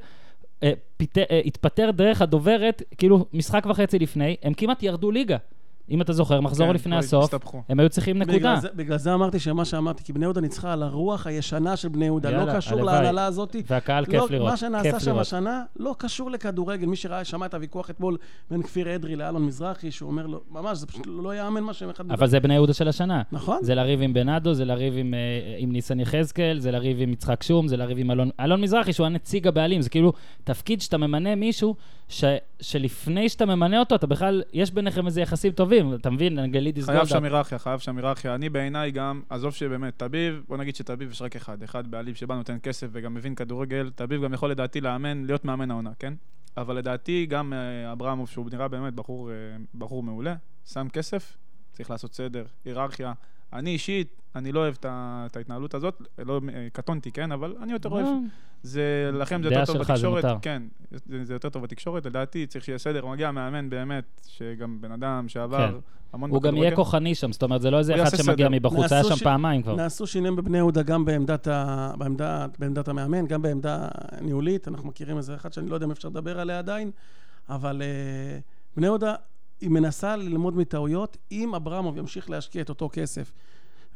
התפטר דרך הדוברת, כאילו משחק וחצי לפני, הם כמעט ירדו ליגה. אם אתה זוכר, מחזור כן, לפני הסוף, הסתבכו. הם היו צריכים נקודה. בגלל זה, בגלל זה אמרתי שמה שאמרתי, כי בני יהודה ניצחה על הרוח הישנה של בני יהודה. יאללה, לא קשור. להנהלה הזאת. והקהל כיף לא, לראות. מה שנעשה כיף שם. השנה לא קשור לכדורגל. מי שראה, שמע את הוויכוח אתמול בין כפיר אדרי לאלון מזרחי, שהוא אומר לו, ממש, זה פשוט לא ייאמן מה שהם אחד... אבל זה בני יהודה של השנה. נכון? זה לריב עם בנאדו, זה לריב עם, אה, עם ניסן יחזקאל, זה לריב עם יצחק שום, זה לריב עם אלון, אלון מזרחי, שהוא הנציג הבעלים. זה כאילו תפקיד שאתה ממנה מישהו, ש, שלפני שאתה ממנה אותו, אתה בכלל, יש ביניכם איזה יחסים טובים. אתה מבין, גלידיס חייב גולדה. שם היררכיה, חייב שם היררכיה. אני בעיניי גם, עזוב שבאמת, תביב, בוא נגיד שתביב יש רק אחד, אחד בעלים שבא נותן כסף וגם מבין כדורגל, תביב גם יכול לדעתי לאמן, להיות מאמן העונה, כן? אבל לדעתי גם אה, אברמוב, שהוא נראה באמת בחור, אה, בחור מעולה, שם כסף, צריך לעשות סדר, היררכיה. אני אישית, אני לא אוהב את ההתנהלות הזאת, לא, אה, קטונתי, כן? אבל אני יותר אוהב אה, זה, לכם זה דעה יותר טוב שלך, זה בתקשורת. מותר. כן, זה, זה יותר טוב בתקשורת. לדעתי צריך שיהיה סדר. מגיע מאמן באמת, שגם בן אדם שעבר כן. המון הוא גם יהיה כוחני שם, זאת אומרת, זה לא איזה הוא אחד שמגיע סדר. מבחוץ, היה שם ש- פעמיים כבר. נעשו שינויים בבני יהודה גם בעמדת, ה... בעמדה... בעמדת המאמן, גם בעמדה ניהולית. אנחנו מכירים איזה אחת שאני לא יודע אם אפשר לדבר עליה עדיין, אבל אה, בני יהודה, היא מנסה ללמוד מטעויות. אם אברמוב ימשיך להשקיע את אותו כסף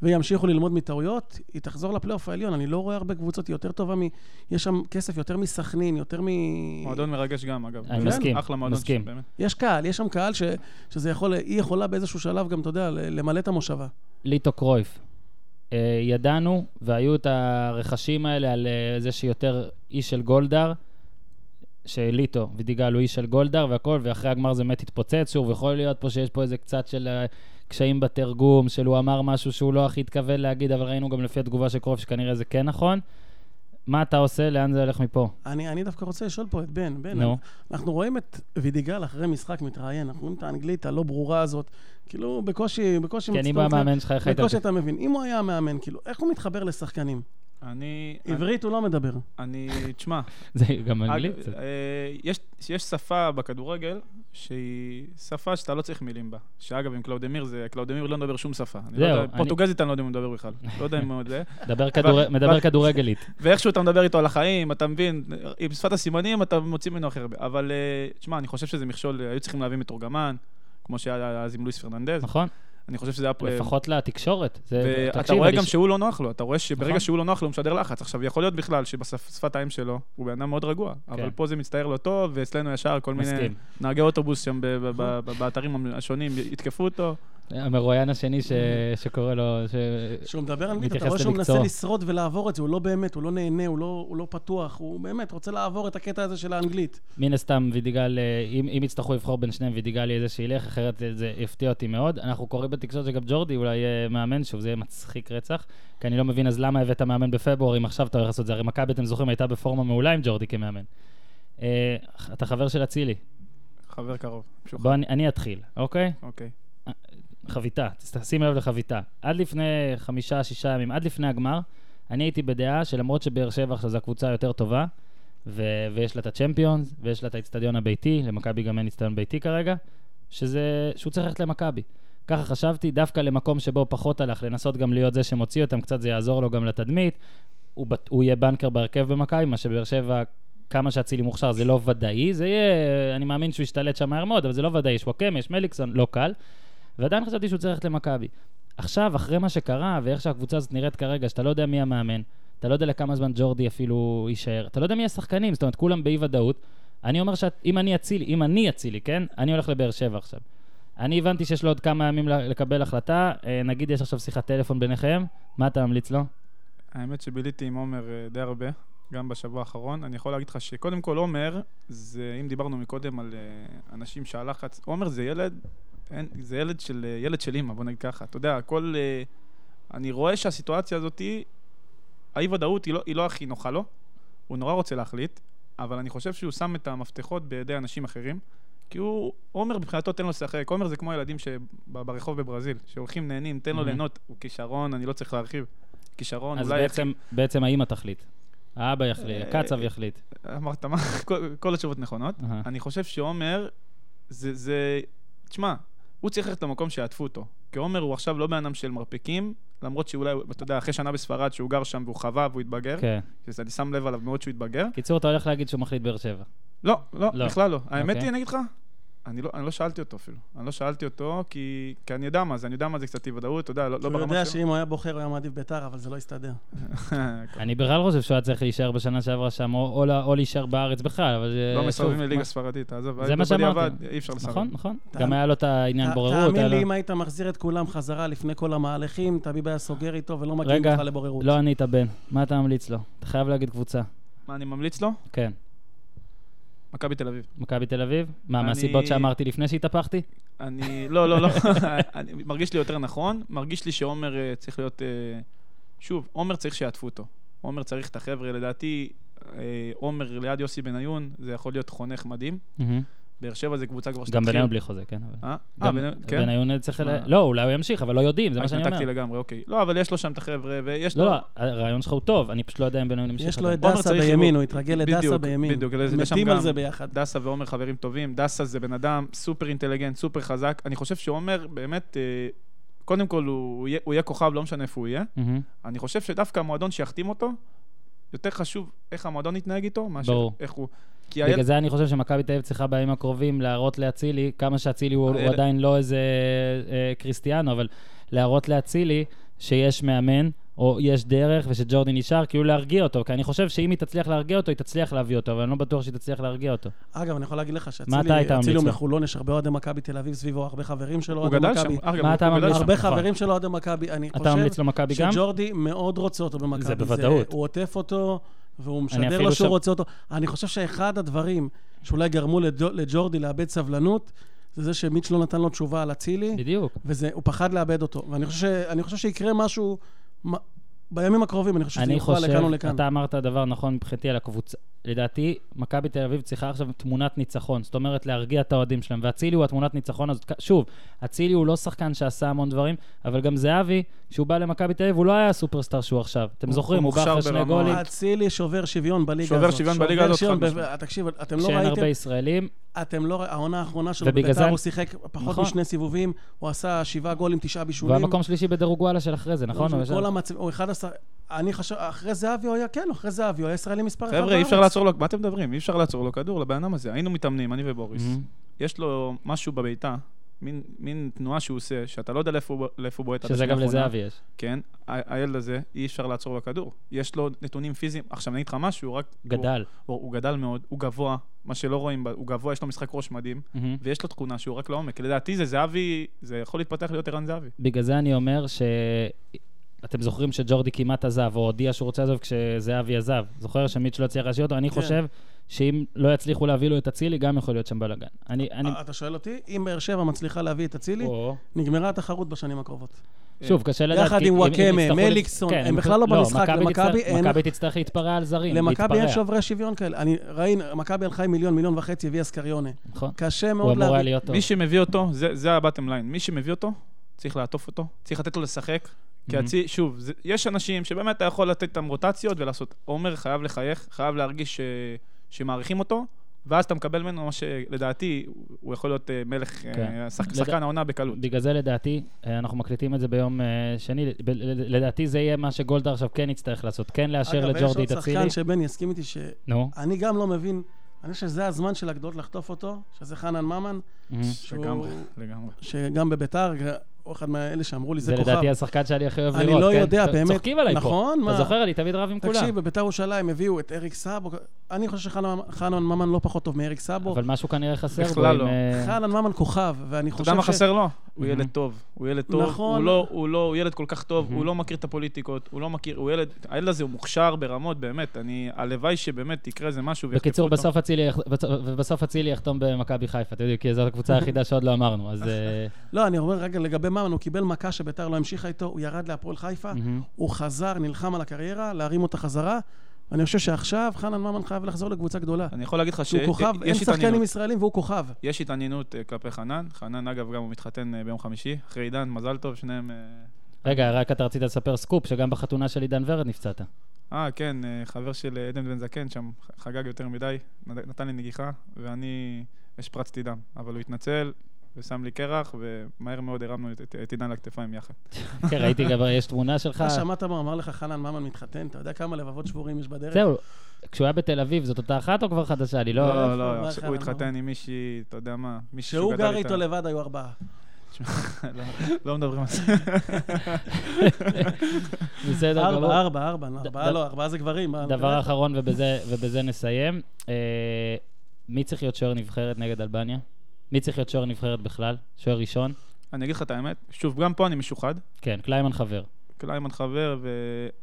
וימשיכו ללמוד מטעויות, היא תחזור לפלייאוף העליון. אני לא רואה הרבה קבוצות היא יותר טובה מ... יש שם כסף יותר מסכנין, יותר מ... מועדון מרגש גם, אגב. אני כן, מסכים, אחלה מועדון, מסכים. באמת. יש קהל, יש שם קהל ש... שזה יכול... היא יכולה באיזשהו שלב גם, אתה יודע, ל- למלא את המושבה. ליטו קרויף. אה, ידענו, והיו את הרכשים האלה על אה, זה שיותר איש של גולדהר, שליטו וידיגל הוא איש של גולדהר והכל, ואחרי הגמר זה באמת התפוצץ שוב, יכול להיות פה שיש פה איזה קצת של אה, קשיים בתרגום, של הוא אמר משהו שהוא לא הכי התכוון להגיד, אבל ראינו גם לפי התגובה של קרויף שכנראה זה כן נכון. מה אתה עושה? לאן זה הולך מפה? אני, אני דווקא רוצה לשאול פה את בן. בן, נו. אנחנו רואים את וידיגל אחרי משחק מתראיין, אנחנו רואים את האנגלית הלא ברורה הזאת, כאילו בקושי, בקושי... כי אני מצטרף- במאמן שלך, איך היית... בקושי אתה מבין. אם הוא היה מאמן, כאילו, איך הוא מתחבר לשחקנים? אני... עברית הוא לא מדבר. אני... תשמע, <laughs> זה גם אנגלית קצת. אה, יש, יש שפה בכדורגל שהיא שפה שאתה לא צריך מילים בה. שאגב, עם קלאודמיר זה... קלאודמיר לא מדבר שום שפה. לא זהו, יודע, אני- פורטוגזית אני לא יודע אם הוא מדבר בכלל. לא יודע אם הוא זה. <laughs> מדבר כדור- מדבר אבל- כדורגלית. <laughs> ואיכשהו אתה מדבר איתו על החיים, אתה מבין, עם שפת הסימנים אתה מוציא ממנו הכי הרבה. אבל אה, תשמע, אני חושב שזה מכשול, היו צריכים להביא מתורגמן, כמו שהיה אז עם לואיס פרננדז. נכון? אני חושב שזה היה... לפחות לתקשורת. זה- ואתה רואה גם ש- שהוא לא נוח לו, אתה רואה שברגע נכון. שהוא לא נוח לו הוא משדר לחץ. עכשיו, יכול להיות בכלל שבשפת האם שלו הוא בן אדם מאוד רגוע, אבל פה זה מצטייר לא טוב, ואצלנו ישר כל מיני. נהגי אוטובוס שם ב- באתרים השונים יתקפו אותו. המרואיין השני ש- שקורא לו... ש- כשהוא מדבר אנגלית, אתה רואה שהוא מנסה. לשרוד ולעבור את זה, הוא לא באמת, הוא לא נהנה, הוא לא, הוא לא פתוח, הוא באמת רוצה לעבור את הקטע הזה של האנגלית. מן הסתם וידיגל, אה, אם, אם יצטרכו לבחור בין שניהם, וידיגל יהיה זה שילך, אחרת זה- יפתיע אותי מאוד. אנחנו קוראים בתקשורת שגם ג'ורדי אולי יהיה מאמן, שוב, זה יהיה מצחיק רצח. כי אני לא מבין אז למה הבאת מאמן בפברואר, אם עכשיו אתה הולך לעשות את זה. הרי מכבי, אתם זוכרים, הייתה בפורמה מעולה עם ג'ורדי כמאמן. אה, אתה חבר של אצילי. חבר קרוב. בוא, אני, אני אתחיל, אוקיי? אוקיי. חביתה, שים לב לחביתה. עד לפני חמישה, שישה ימים, עד לפני הגמר, אני הייתי בדעה שלמרות שבאר שבע עכשיו זו הקבוצה היותר טובה, ו- ויש לה את הצ'מפיונס, ויש לה את האיצטדיון הביתי, למכבי גם אין איצטדיון ביתי כרגע, שזה, שהוא צריך ללכת למכבי. ככה חשבתי, דווקא למקום שבו פחות הלך, לנסות גם להיות זה שמוציא אותם, קצת זה יעזור לו גם לתדמית. הוא, בט- הוא יהיה בנקר בהרכב במכבי, מה שבאר שבע, כמה שאצילי מוכשר, זה לא ודאי, זה יהיה, אני מאמין שהוא ישתלט שם מהר מאוד, אבל זה לא ודאי, יש וואקמה, יש מליקסון, לא קל. ועדיין חשבתי שהוא צריך ללכת למכבי. עכשיו, אחרי מה שקרה, ואיך שהקבוצה הזאת נראית כרגע, שאתה לא יודע מי המאמן, אתה לא יודע לכמה זמן ג'ורדי אפילו יישאר, אתה לא יודע מי השחקנים, זאת אומרת, כולם באי-ודאות. אני אומר שאם אני אצילי, אם אני אצילי, כן? אני הולך לבאר שבע עכשיו. אני הבנתי שיש לו עוד כמה ימים לקבל החלטה, אה, נגיד יש עכשיו שיחת טלפון ביניכם, מה אתה ממליץ לו? האמת שביליתי עם עומר אה, די הרבה, גם בשבוע האחרון. אני יכול להגיד לך שקודם כל עומר, זה, אם דיברנו מקודם על אה, אנשים שהלחץ, עומר זה ילד, אין, זה ילד של, אה, ילד של אימא, בוא נגיד ככה. אתה יודע, הכל... אה, אני רואה שהסיטואציה הזאת, האי-ודאות היא לא, היא לא הכי נוחה לו, הוא נורא רוצה להחליט, אבל אני חושב שהוא שם את המפתחות בידי אנשים אחרים. כי הוא, עומר מבחינתו תן לו לשחק, עומר זה כמו ילדים שברחוב בברזיל, שהולכים נהנים, תן לו. ליהנות, הוא כישרון, אני לא צריך להרחיב. כישרון, אז אולי... בעצם, בעצם האמא תחליט. האבא יחליט, אה, הקצב יחליט. אמרת מה? <laughs> כל, כל התשובות נכונות. אני חושב שעומר, זה, זה... תשמע, הוא צריך ללכת למקום שיעטפו אותו. כי עומר הוא עכשיו לא בן אדם של מרפקים, למרות שאולי, אתה יודע, אחרי שנה בספרד שהוא גר שם והוא חווה והוא התבגר, כן. אני שם לב עליו מאוד שהוא התבגר. קיצור, אתה הולך להגיד שהוא מחליט באר שבע. לא, לא, לא. בכלל לא. האמת אוקיי. היא, אני אגיד לך, אני לא, אני לא שאלתי אותו אפילו. אני לא שאלתי אותו כי, כי אני יודע מה זה, אני יודע מה זה קצת אי ודאות, אתה יודע, לא, לא הוא ברמה יודע שלו. שאם הוא היה בוחר, הוא היה מעדיף ביתר, אבל זה לא הסתדר. <laughs> אני בכלל חושב שהוא היה צריך להישאר בשנה שעברה שם, או, או, או להישאר בארץ בכלל, אבל זה... לא מסרבים לליגה ספרדית, תעזוב. זה מה שאמרתי. אי אפשר לסרב. נכון, נכון. גם היה לו את העניין בוררות. תאמין לי, אם היית מחזיר את כולם חזרה לפני כל המהלכים, תביב היה סוגר איתו ולא מגיעים רגע, בכלל לבוררות. לא ענית, בן. מה אתה ממליץ לו? אתה חייב להגיד קבוצה. מה אני ממליץ לו? כן. מכבי תל אביב. מכבי תל אביב? מה, אני- מהסיבות שאמרתי לפני שהתהפכתי? אני, לא, לא, לא, <laughs> אני, מרגיש לי יותר נכון, מרגיש לי שעומר אה, צריך להיות, אה, שוב, עומר צריך שיעטפו אותו. עומר צריך את החבר'ה, לדעתי, אה, עומר ליד יוסי בניון, זה יכול להיות חונך מדהים. מהמם. באר שבע זה קבוצה כבר גם בניון בלי חוזה, כן. אה? אה, גם בניון, כן? בניון צריך... ל-. לא, אולי הוא ימשיך, אבל לא יודעים, זה מה שאני אומר. התנתקתי לגמרי, אוקיי. לא, אבל יש לו שם את החבר'ה, ויש לו... לא, לא, הרעיון שלך הוא טוב, אני פשוט לא יודע אם בניון ימשיך. יש לו עדיין. את דסה בימין. הוא התרגל לדסה בימין. בדיוק, מתים על זה ביחד. דסה ועומר חברים טובים, דסה זה בן אדם סופר אינטליגנט, סופר חזק. אני חושב שעומר באמת, אה, קודם כל הוא יהיה- הוא יהיה כוכב, לא משנה איפה הוא יהיה. אני חושב שדווקא המועדון שיחתים אותו, יותר חשוב איך המועדון יתנהג איתו, מאשר. איך הוא... כי בגלל הילד... זה אני חושב שמכבי תל אביב צריכה בימים הקרובים להראות לאצילי, כמה שאצילי הוא, הוא עדיין לא איזה אה, קריסטיאנו, אבל להראות לאצילי שיש מאמן, או יש דרך, ושג'ורדי נשאר, כאילו להרגיע אותו, כי אני חושב שאם היא תצליח להרגיע אותו, היא תצליח להביא אותו, אבל אני לא בטוח שהיא תצליח להרגיע אותו. אגב, אני יכול להגיד לך שאצילי הוא לו? מחולון, יש הרבה אוהדי מכבי תל אביב סביבו, הרבה חברים שלו, הוא אוהדי גדל שם. מכבי. אגב, מה הוא- אתה הוא גדל ממליץ? שם. הרבה. חברים שלו אוהדי מכבי. אני אתה חושב מכבי? שג'ורדי מאוד רוצה אותו במכבי. זה בוודאות. הוא עוטף אותו, והוא משדר לו שהוא שם- רוצה אותו. אני חושב שאחד הדברים שאולי גרמו לג'ו- לג'ורדי לאבד סבלנות, זה זה שמיץ' לא נתן לו תשובה על אצילי, בדיוק. והוא פחד לאבד אותו. ואני חושב, ש... חושב שיקרה משהו בימים הקרובים, אני חושב שזה אני יוכל לכאן או חושב, לכאן. אתה אמרת דבר נכון מבחינתי על הקבוצה. לדעתי, מכבי תל אביב צריכה עכשיו תמונת ניצחון. זאת אומרת, להרגיע את האוהדים שלהם. ואצילי הוא התמונת ניצחון הזאת. שוב, אצילי הוא לא שחקן שעשה המון דברים, אבל גם זהבי, כשהוא בא למכבי תל אביב, הוא לא היה הסופרסטאר שהוא עכשיו. אתם זוכרים, הוא בא אחרי שני גולים. אצילי שובר שוויון בליגה שובר הזאת. שוויון בליגה הזאת. תקשיב, אתם לא שאין ראיתם, הרבה ישראלים. אתם לא, העונה האחרונה שלו זה בביתר אני- הוא שיחק פחות נכון. משני סיבובים, הוא עשה שבעה גולים, תשעה בישולים. היה מקום שלישי בדירוג וואלה של אחרי זה, נכון? הוא כל המצב, הוא 11, אני חושב, אחרי זהבי הוא היה, כן, אחרי זהבי, הוא היה ישראלי מספר אחד חבר'ה, אי אפשר בארץ. לעצור לו, מה אתם מדברים? אי אפשר לעצור לו כדור לבן אדם הזה. היינו מתאמנים, אני ובוריס. מהמם. יש לו משהו בבעיטה, מין- מין תנועה שהוא עושה, שאתה לא יודע לאיפה הוא- בועט שזה גם. לזהבי יש. כן, הילד הזה, אי אפשר לעצור לו כדור. יש לו נתונים פיזיים. עכשיו, אני אגיד לך משהו, רק... גדל. הוא, הוא, הוא גדל מאוד, הוא גבוה, מה שלא רואים, הוא גבוה, יש לו משחק ראש מדהים, מהמם. ויש לו תכונה שהוא רק לעומק. לדעתי זה זהבי, זה יכול להתפתח להיות ערן זהבי. בגלל זה אני אומר ש... אתם זוכרים שג'ורדי כמעט עזב, או הודיע שהוא רוצה לעזוב כשזהבי עזב. זוכר שמיץ' לא הצליח להשאיר אותו? אני כן. חושב שאם לא יצליחו להביא לו את אצילי, גם יכול להיות שם בלאגן. אני... אני... אה, אתה שואל אותי, אם באר שבע מצליחה להביא את אצילי, או... נגמרה התחרות בשנים הקרובות. שוב, קשה לדעת. יחד עם וואקמה, מליקסון, כן, הם בכלל לא במשחק, מכבי למכבי אין- מכבי תצטרך להתפרע על זרים, למכבי אין להתפרע. שוברי שוויון כאלה. אני, ראינו, מכבי הלכה עם מיליון, מיליון וחצי, הביאה סקריונה. נכון. קשה מאוד להביא. להיות טוב. מי שמביא אותו, זה, זה הבטם ליין. מי שמביא אותו, צריך לעטוף אותו, צריך לתת לו לשחק. כי. הצי, שוב, זה, יש אנשים שבאמת אתה יכול לתת איתם רוטציות ולעשות. עומר חייב לחייך, חייב להרגיש ש, שמעריכים אותו, ואז אתה מקבל ממנו מה שלדעתי, הוא יכול להיות אה, מלך, אה, כן. שחק, לד- שחקן העונה בקלות. בגלל זה לדעתי, אה, אנחנו מקליטים את זה ביום שני, ב- לדעתי זה יהיה מה שגולדה עכשיו כן יצטרך לעשות, כן לאשר אגב, יש לג'ורדי עוד את אצילי. שחקן שבן יסכים איתי שאני נו. גם לא מבין, אני חושב שזה הזמן של הגדולות לחטוף אותו, שזה חנן ממן, לגמרי, לגמרי. שגם בביתר, הוא אחד מאלה שאמרו לי, זה זה כוכב. לדעתי השחקן שאני הכי אוהב אני לראות. לא כן? יודע, באמת. צוחקים עליי פה. נכון, מה? אתה זוכר? אני תמיד רב עם כולם. תקשיב, בביתר ירושלים הביאו את אריק סאבו, אני חושב שחנן ממן לא פחות טוב מאריק סאבו. אבל משהו כנראה חסר בו. בכלל לא. אה, חנן ממן כוכב, ואני אתה חושב יודע מה ש... חסר לו? הוא. ילד טוב. הוא ילד טוב. נכון. הוא לא, הוא לא, הוא ילד כל כך טוב. הוא לא מכיר את הפוליטיקות, הוא לא מכיר, הוא ילד, הילד הזה הוא מוכשר ברמות, באמת. אני, הלוואי שבאמת יקרה איזה משהו ויחטפו בקיצור. בסוף אצילי יחתום במכבי חיפה, אתה יודע, כי זו הקבוצה היחידה שעוד לא אמרנו, אז... אה, <laughs> לא, אני אומר רגע לגבי ממן, הוא קיבל מכה שביתר לא המשיכה איתו, הוא ירד להפועל חיפה. הוא חזר, נלחם על הקריירה, להרים אותה חזרה, ואני חושב שעכשיו חנן ממן חייב לחזור לקבוצה גדולה. אני יכול להגיד לך שהוא כוכב, אין שחקנים. ישראלים והוא כוכב. יש התעניינות אה, כלפי חנן. חנן, אגב, גם הוא מתחתן אה, ביום חמישי. אחרי עידן, מזל טוב, שניהם... אה, רגע, רק אתה רצית לספר סקופ, שגם בחתונה של עידן ורד נפצעת. אה, כן, חבר של עדן בן זקן שם חגג יותר מדי, נת- נתן לי נגיחה, ואני השפרצתי דם. אבל הוא התנצל ושם לי קרח, ומהר מאוד הרמנו את- עידן לכתפיים יחד. כן, ראיתי גם, יש תמונה שלך. אתה שמעת מה אמר לך חנן ממן מתחתן? אתה יודע כמה לבבות שבורים יש בדרך? זהו, כשהוא היה בתל אביב, זאת אותה אחת או כבר חדשה? אני לא... לא, לא, הוא? התחתן עם מישהי, אתה יודע מה, מישהי שהוא גר. איתו לבד היו ארבעה. לא- לא מדברים על זה. בסדר גמור. ארבע, ארבע, ארבע, לא, ארבעה ד- לא, ארבעה זה גברים. דבר? אחרון, ובזה, ובזה נסיים. אה, מי צריך להיות שוער נבחרת נגד אלבניה? מי צריך להיות שוער נבחרת בכלל? שוער ראשון? אני אגיד לך את האמת, שוב, גם פה אני משוחד. כן, קליימן חבר. קליימן חבר, ו...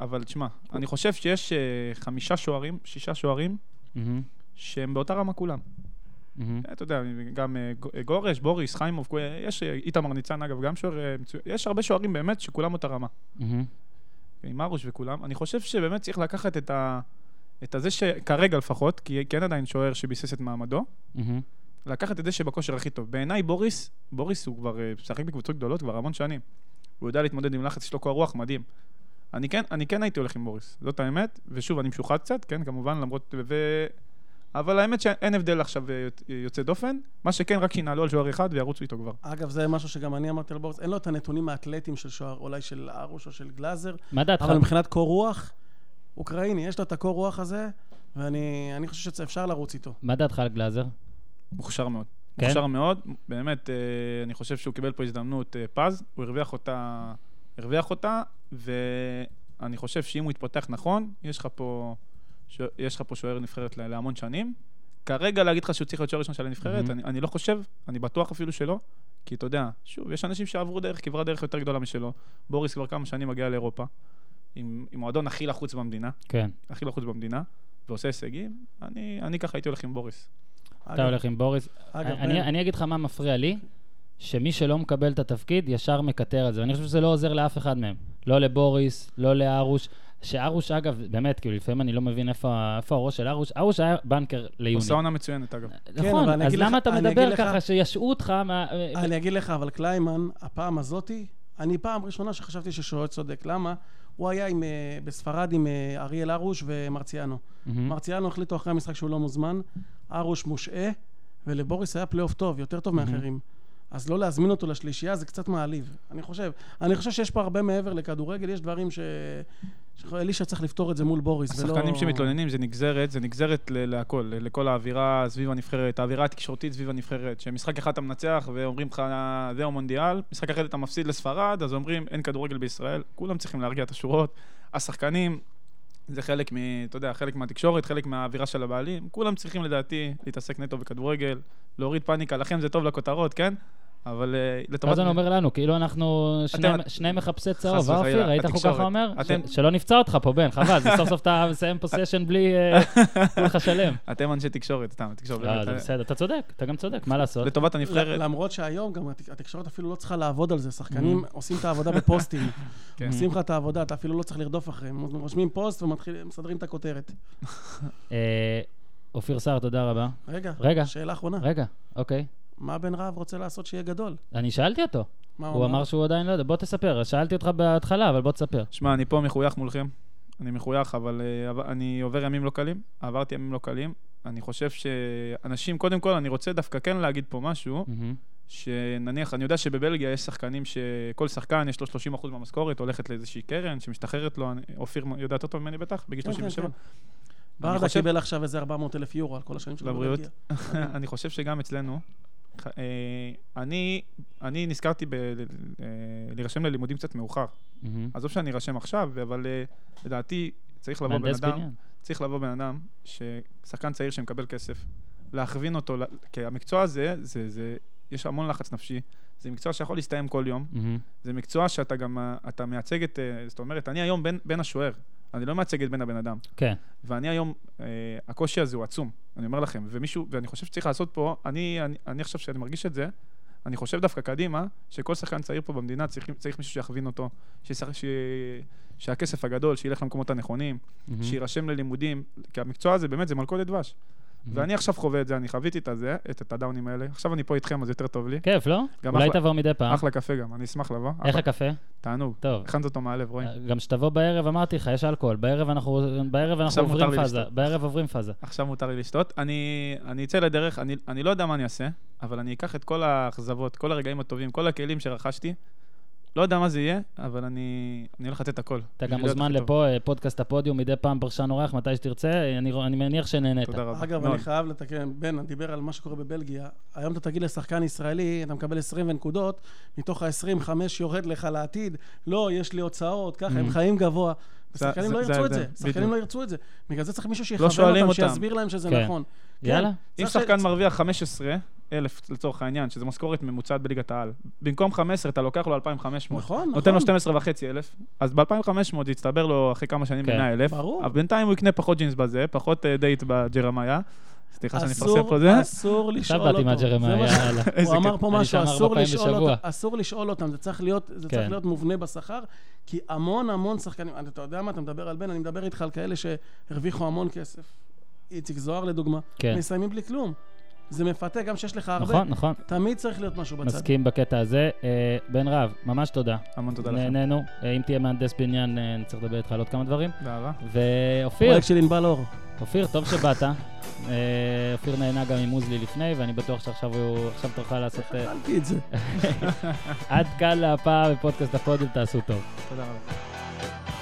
אבל תשמע, אני חושב שיש אה, חמישה שוערים, שישה שוערים, מהמם, שהם באותה רמה כולם. מהמם. אתה יודע, גם ג- גורש, בוריס, חיימוב, יש איתמר ניצן, אגב, גם שוער מצוין. יש הרבה שוערים באמת שכולם אותה רמה. מהמם. עם ארוש וכולם. אני חושב שבאמת צריך לקחת את ה... את הזה שכרגע לפחות, כי כי אין עדיין שוער שביסס את מעמדו, מהמם. לקחת את זה שבכושר הכי טוב. בעיניי בוריס, בוריס הוא כבר אה, משחק בקבוצות גדולות כבר המון שנים. הוא יודע להתמודד עם לחץ, יש לו קור רוח מדהים. אני כן, אני כן הייתי הולך עם בוריס, זאת האמת, ושוב, אני משוחד קצת, כן, כמובן, למרות... ו... אבל האמת שאין הבדל עכשיו אה, יוצא דופן, מה שכן, רק שינהלו על שוער אחד וירוצו איתו כבר. אגב, זה משהו שגם אני אמרתי על בוריס, אין לו את הנתונים האתלטיים של שוער, אולי של ארוש או של גלאזר, מה דעתך? אבל מבחינת קור רוח, אוקראיני, יש לו את הקור רוח הזה, ואני אני חושב שאפשר לרוץ איתו. מה דעתך על גלאזר? מוכשר מאוד. כן? מוכשר מאוד, באמת, אה, אני חושב שהוא קיבל פה הזדמנות אה, פז, הוא הרוויח אותה, הרוויח אותה, ואני חושב שאם הוא יתפתח נכון, יש לך פה. יש לך פה שוער נבחרת לה- להמון שנים. כרגע להגיד לך שהוא צריך להיות שוער ראשון של הנבחרת, מהמם. אני, אני לא חושב, אני בטוח אפילו שלא, כי אתה יודע, שוב, יש אנשים שעברו דרך, כברת דרך יותר גדולה משלו. בוריס כבר כמה שנים מגיע לאירופה, עם, עם מועדון הכי לחוץ במדינה, כן. הכי לחוץ במדינה, ועושה הישגים, אני, אני ככה הייתי הולך עם בוריס. אתה הולך עם בוריס. אגב, אני, אגיד לך מה מפריע לי, שמי שלא מקבל את התפקיד ישר מקטר את זה, ואני חושב שזה לא עוזר לאף אחד מהם. לא לבוריס, לא להרוש. שהרוש, אגב, באמת, כאילו, לפעמים אני לא מבין איפה, איפה הראש של הרוש. הרוש היה בנקר ליוני. עושה עונה מצוינת, אגב. נכון, אני אז למה לך- אתה מדבר אגיד לך- ככה, שישעו אותך מה... אני אגיד לך, אבל קליימן, הפעם הזאתי, אני פעם ראשונה שחשבתי ששוער צודק. למה? הוא היה עם, אה, בספרד עם אה, אריאל הרוש ומרציאנו. מהמם. מרציאנו החליטו אחרי המשחק שהוא לא מוזמן, הרוש מושעה, ולבוריס היה פלייאוף טוב, יותר טוב. מאחרים. אז לא להזמין אותו לשלישייה זה קצת מעליב, אני חושב. אני חושב שיש פה הרבה מעבר לכדורגל, יש דברים ש... שאלישע צריך לפתור את זה מול בוריס, ולא... השחקנים שמתלוננים זה נגזרת, זה נגזרת ל- להכל, לכל האווירה סביב הנבחרת, האווירה התקשורתית סביב הנבחרת, שמשחק אחד אתה מנצח ואומרים לך, זהו מונדיאל, משחק אחר אתה מפסיד לספרד, אז אומרים, אין כדורגל בישראל, כולם צריכים להרגיע את השורות. השחקנים, זה חלק מ... אתה יודע, חלק מהתקשורת, חלק מהאווירה של הבעלים, כולם צריכים לדעתי להתעסק נטו בכדורגל, להוריד פאניקה, לכם זה טוב לכותרות, כן? אבל אה, לטובת... אז אני אומר לנו, כאילו אנחנו שני- מחפשי צהוב, אה אופיר? היית כל התקשורת. ככה אומר? שלא נפצע אותך פה, בן, חבל, זה סוף סוף אתה מסיים פה סשן בלי אה, <laughs> כולך שלם. אתם אנשי תקשורת, סתם, תקשורת. לא, זה בסדר, אתה צודק, אתה גם צודק, מה לעשות? לטובת הנבחרת. למרות שהיום גם הת- התקשורת אפילו לא צריכה לעבוד על זה, שחקנים עושים את העבודה בפוסטים. <laughs> כן. עושים לך את העבודה, אתה אפילו לא צריך לרדוף אחריהם. רושמים פוסט ומסדרים את הכותרת. אופיר סער, תודה רבה. רגע, רגע. שאלה אחרונה. רגע, אוקיי. מה בן רהב רוצה לעשות שיהיה גדול? אני שאלתי אותו, מה הוא אמר שהוא עדיין לא יודע, בוא תספר, שאלתי אותך בהתחלה, אבל בוא תספר. שמע, אני פה מחוייך מולכם. אני מחוייך, אבל עבר- אני עובר ימים לא קלים. עברתי ימים לא קלים. אני חושב שאנשים, קודם כל, אני רוצה דווקא כן להגיד פה משהו, מהמם. שנניח, אני יודע שבבלגיה יש שחקנים שכל שחקן יש לו 30% מהמשכורת, הולכת לאיזושהי קרן שמשתחררת לו, אני- אופיר יודע יותר טוב ממני בטח, בגיל כן, כן, 37. כן. ברדה חושב- קיבל עכשיו איזה 400 אלף יורו על כל השנים שלו. לבריאות. בבלגיה. <laughs> אני חושב שגם אצלנו, אני, אני נזכרתי ב- אה, להירשם ללימודים קצת מאוחר. עזוב שאני ארשם עכשיו, אבל אה, לדעתי צריך לבוא בן אדם. צריך לבוא בן אדם, ששחקן צעיר שמקבל כסף, להכווין אותו, כי המקצוע הזה, זה, זה, יש המון לחץ נפשי, זה מקצוע שיכול להסתיים כל יום, מהמם. זה מקצוע שאתה גם, אה, אתה מייצג את, אה, זאת אומרת, אני היום בן, בן השוער, אני לא מייצג את בן הבן אדם, כן, ואני היום, אה, הקושי הזה הוא עצום, אני אומר לכם, ומישהו, ואני חושב שצריך לעשות פה, אני, אני, אני עכשיו שאני מרגיש את זה, אני חושב דווקא קדימה, שכל שחקן צעיר פה במדינה צריך, צריך מישהו שיכווין אותו, שישח, ש, שהכסף הגדול, שילך למקומות הנכונים, מהמם. שיירשם ללימודים, כי המקצוע הזה באמת זה מלכודת דבש. ואני עכשיו חווה את זה, אני חוויתי את הזה, את, הדאונים האלה. עכשיו אני פה איתכם, אז יותר טוב לי. כיף, לא? אולי תבוא מדי פעם. אחלה קפה גם, אני אשמח לבוא. איך הקפה? תענוג. טוב. הכנת אותו מהלב, רואים. גם שתבוא בערב, אמרתי לך, יש אלכוהול. בערב אנחנו, עוברים פאזה. בערב עוברים פאזה. עכשיו מותר לי לשתות. אני, אצא לדרך, אני לא יודע מה אני אעשה, אבל אני אקח את כל האכזבות, כל הרגעים הטובים, כל הכלים שרכשתי. לא יודע מה זה יהיה, אבל אני, אני הולך לתת את הכל. אתה גם להיות מוזמן. לפה, אה, פודקאסט הפודיום, מדי פעם פרשן אורח, מתי שתרצה. אני אני מניח שנהנית. תודה רבה. אגב, מאוד. אני חייב לתקן, בן, דיבר על מה שקורה בבלגיה. היום אתה תגיד לשחקן ישראלי, אתה מקבל 20 נקודות, מתוך ה-20, 5 יורד לך לעתיד. לא, יש לי הוצאות, ככה, הם Mhm. חיים גבוה. זה- לא ירצו את זה. שחקנים. לא ירצו את זה. בגלל זה צריך מישהו שיכוון שואלים אותם. שיסביר להם שזה כן. נכון. יאללה. כן. אם שחקן מרוויח 15 אלף לצורך העניין, שזה משכורת ממוצעת בליגת העל, במקום 15 אתה לוקח לו 2,500. נכון, נותן לו נכון. 12 וחצי אלף, אז ב-2,500 זה יצטבר לו אחרי כמה שנים כן. ב-100 אלף. ברור. אבל בינתיים הוא יקנה פחות ג'ינס בזה, פחות אה, דייט בג'רמיה. סליחה שאני אסור- מפרסם פה זה. אסור לשאול עכשיו אותו. באתי מהג'רמיה, יאללה. הוא אמר. פה משהו, אסור לשאול. אותם, אסור לשאול אותם, זה צריך להיות, זה כן. צריך להיות מובנה בשכר, כי המון המון שחקנים, אתה יודע מה, אתה מדבר על בן, אני מדבר איתך על כאלה שהרוויחו המון כסף. איציק זוהר לדוגמה, כן. מסיימים בלי כלום. זה מפתה גם שיש לך הרבה. נכון, נכון. תמיד צריך להיות משהו בצד. מסכים בקטע הזה. אה, בן רב, ממש תודה. המון תודה לכם. נהנינו. אה, אם תהיה מהנדס בניין, אה, נצטרך לדבר איתך על עוד כמה דברים. באהבה. ואופיר, פרויקט של ענבל אור. אופיר, טוב שבאת. אה, אופיר נהנה גם עם מוזלי לפני, ואני בטוח שעכשיו הוא- עכשיו תוכל לעשות... אה, אכלתי את זה. <laughs> עד כאן להפעם בפודקאסט הפודיום, תעשו טוב. תודה רבה.